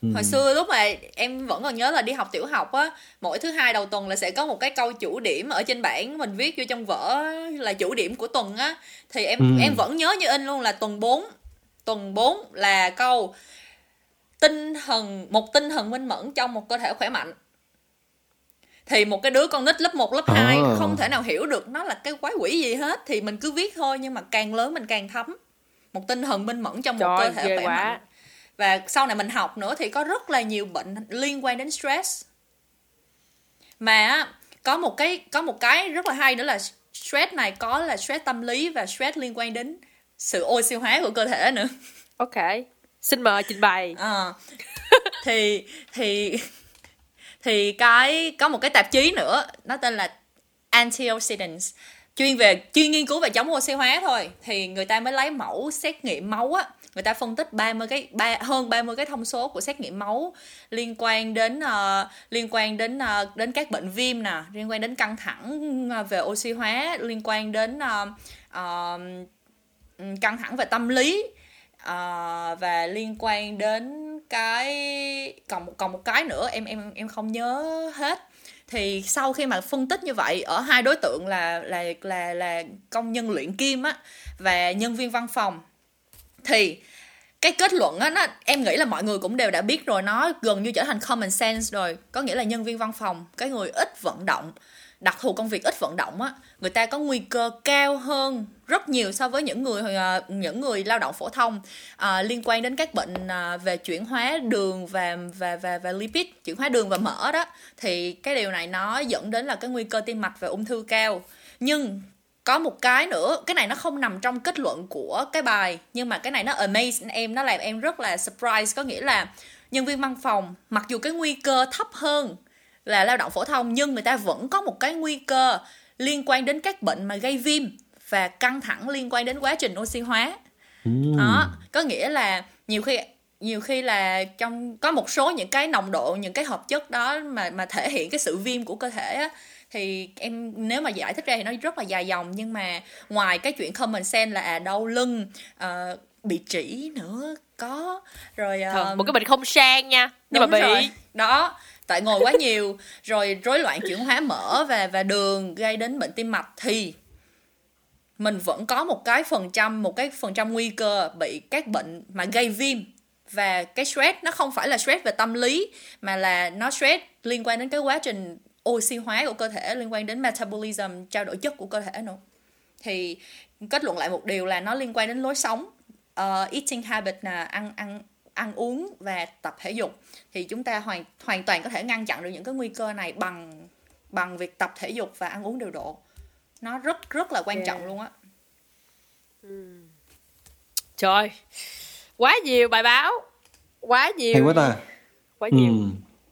Ừ. hồi xưa lúc mà em vẫn còn nhớ là đi học tiểu học á mỗi thứ hai đầu tuần là sẽ có một cái câu chủ điểm ở trên bảng mình viết vô trong vở là chủ điểm của tuần á thì em Ừ. em vẫn nhớ như in luôn là tuần 4 tuần 4 là câu tinh thần một tinh thần minh mẫn trong một cơ thể khỏe mạnh thì một cái đứa con nít lớp 1, lớp 2 À. không thể nào hiểu được nó là cái quái quỷ gì hết thì mình cứ viết thôi nhưng mà càng lớn mình càng thấm một tinh thần minh mẫn trong một Trời cơ thể khỏe quá. mạnh và sau này mình học nữa thì có rất là nhiều bệnh liên quan đến stress mà có một cái có một cái rất là hay nữa là stress này có là stress tâm lý và stress liên quan đến sự oxy hóa của cơ thể nữa. Ok. Xin mời trình bày. Ờ. thì thì thì cái có một cái tạp chí nữa nó tên là Antioxidants. Chuyên về chuyên nghiên cứu về chống oxy hóa thôi. Thì người ta mới lấy mẫu xét nghiệm máu á. Người ta phân tích 30 cái ba, hơn 30 cái thông số của xét nghiệm máu liên quan đến ờ, liên quan đến ờ, đến các bệnh viêm nè liên quan đến căng thẳng về oxy hóa liên quan đến ờ, ờ, căng thẳng về tâm lý Ờ, và liên quan đến cái còn một còn một cái nữa em em em không nhớ hết. Thì sau khi mà phân tích như vậy ở hai đối tượng là là là là công nhân luyện kim á và nhân viên văn phòng thì cái kết luận á nó em nghĩ là mọi người cũng đều đã biết rồi nó gần như trở thành common sense rồi. Có nghĩa là nhân viên văn phòng cái người ít vận động đặc thù công việc ít vận động á người ta có nguy cơ cao hơn rất nhiều so với những người ờ, những người lao động phổ thông à, liên quan đến các bệnh ờ, về chuyển hóa đường và và và và lipid chuyển hóa đường và mỡ đó. Thì cái điều này nó dẫn đến là cái nguy cơ tim mạch và ung thư cao. Nhưng có một cái nữa cái này nó không nằm trong kết luận của cái bài nhưng mà cái này nó amaze em nó làm em rất là surprise. Có nghĩa là nhân viên văn phòng mặc dù cái nguy cơ thấp hơn là lao động phổ thông nhưng người ta vẫn có một cái nguy cơ liên quan đến các bệnh mà gây viêm và căng thẳng liên quan đến quá trình oxy hóa. Đó có nghĩa là nhiều khi nhiều khi là trong có một số những cái nồng độ những cái hợp chất đó mà mà thể hiện cái sự viêm của cơ thể á thì em nếu mà giải thích ra thì nó rất là dài dòng. Nhưng mà ngoài cái chuyện common sense là à, đau lưng ờ, bị trĩ nữa có rồi Thôi, một cái bệnh không sang nha nhưng Đúng mà bị. rồi. đó tại ngồi quá nhiều rồi rối loạn chuyển hóa mỡ và và đường gây đến bệnh tim mạch thì mình vẫn có một cái phần trăm một cái phần trăm nguy cơ bị các bệnh mà gây viêm. Và cái stress nó không phải là stress về tâm lý mà là nó stress liên quan đến cái quá trình oxy hóa của cơ thể liên quan đến metabolism trao đổi chất của cơ thể nữa. Thì kết luận lại một điều là nó liên quan đến lối sống. Uh, eating habit là ăn ăn ăn uống và tập thể dục thì chúng ta hoàn hoàn toàn có thể ngăn chặn được những cái nguy cơ này bằng bằng việc tập thể dục và ăn uống điều độ. Nó rất rất là quan Yeah. trọng luôn á. Trời quá nhiều bài báo quá nhiều hay quá ta. quá ừ. nhiều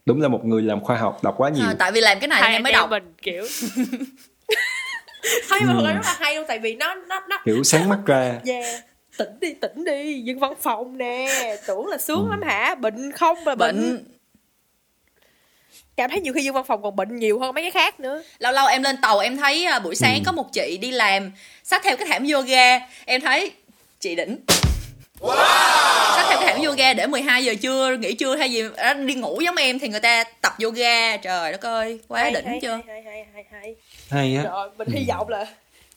đúng là một người làm khoa học đọc quá nhiều. À, tại vì làm cái này hai em mới đọc. mình kiểu. Không nhưng mà ra rất là hay luôn tại vì nó nó nó hiểu sáng mắt ra. Yeah. Tỉnh đi tỉnh đi dân văn phòng nè. Tưởng là sướng lắm hả? Bệnh không mà bệnh. bệnh. Cảm thấy nhiều khi dân văn phòng còn bệnh nhiều hơn mấy cái khác nữa. Lâu lâu em lên tàu em thấy à, buổi sáng có một chị đi làm xách theo cái thảm yoga. Em thấy chị đỉnh. Xách theo cái thảm yoga để 12 giờ trưa nghỉ trưa hay gì đó, đi ngủ giống em thì người ta tập yoga. Trời đất ơi quá Hay, đỉnh hay, chưa? hay hay hay hay. Hay á. Trời, mình hy vọng là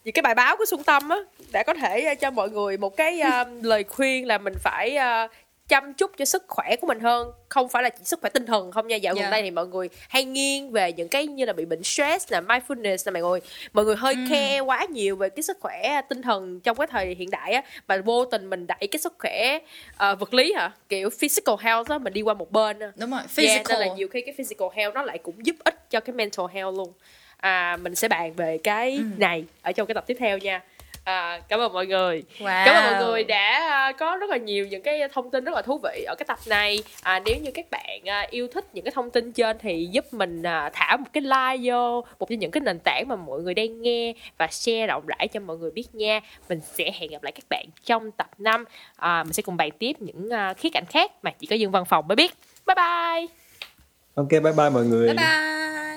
những cái bài báo của Xuân Tâm á đã có thể ờ, cho mọi người một cái ờ, lời khuyên là mình phải ờ, chăm chút cho sức khỏe của mình hơn. Không phải là chỉ sức khỏe tinh thần không nha. Dạo Dạ. gần đây thì mọi người hay nghiêng về những cái như là bị bệnh stress là mindfulness là mọi người mọi người hơi care quá nhiều về cái sức khỏe tinh thần trong cái thời hiện đại á. Và vô tình mình đẩy cái sức khỏe ờ, vật lý hả? Kiểu physical health á mình đi qua một bên á. Đúng rồi Yeah, physical nên là nhiều khi cái physical health nó lại cũng giúp ích cho cái mental health luôn à, mình sẽ bàn về cái Ừ. này ở trong cái tập tiếp theo nha. À, cảm ơn mọi người. Wow. cảm ơn mọi người đã à, có rất là nhiều những cái thông tin rất là thú vị ở cái tập này. À, nếu như các bạn à, yêu thích những cái thông tin trên thì giúp mình à, thả một cái like vô một trong những cái nền tảng mà mọi người đang nghe và share rộng rãi cho mọi người biết nha. Mình sẽ hẹn gặp lại các bạn trong tập 5 à, mình sẽ cùng bàn tiếp những à, khía cạnh khác mà chỉ có dân văn phòng mới biết. Bye bye. Ok bye bye mọi người. Bye bye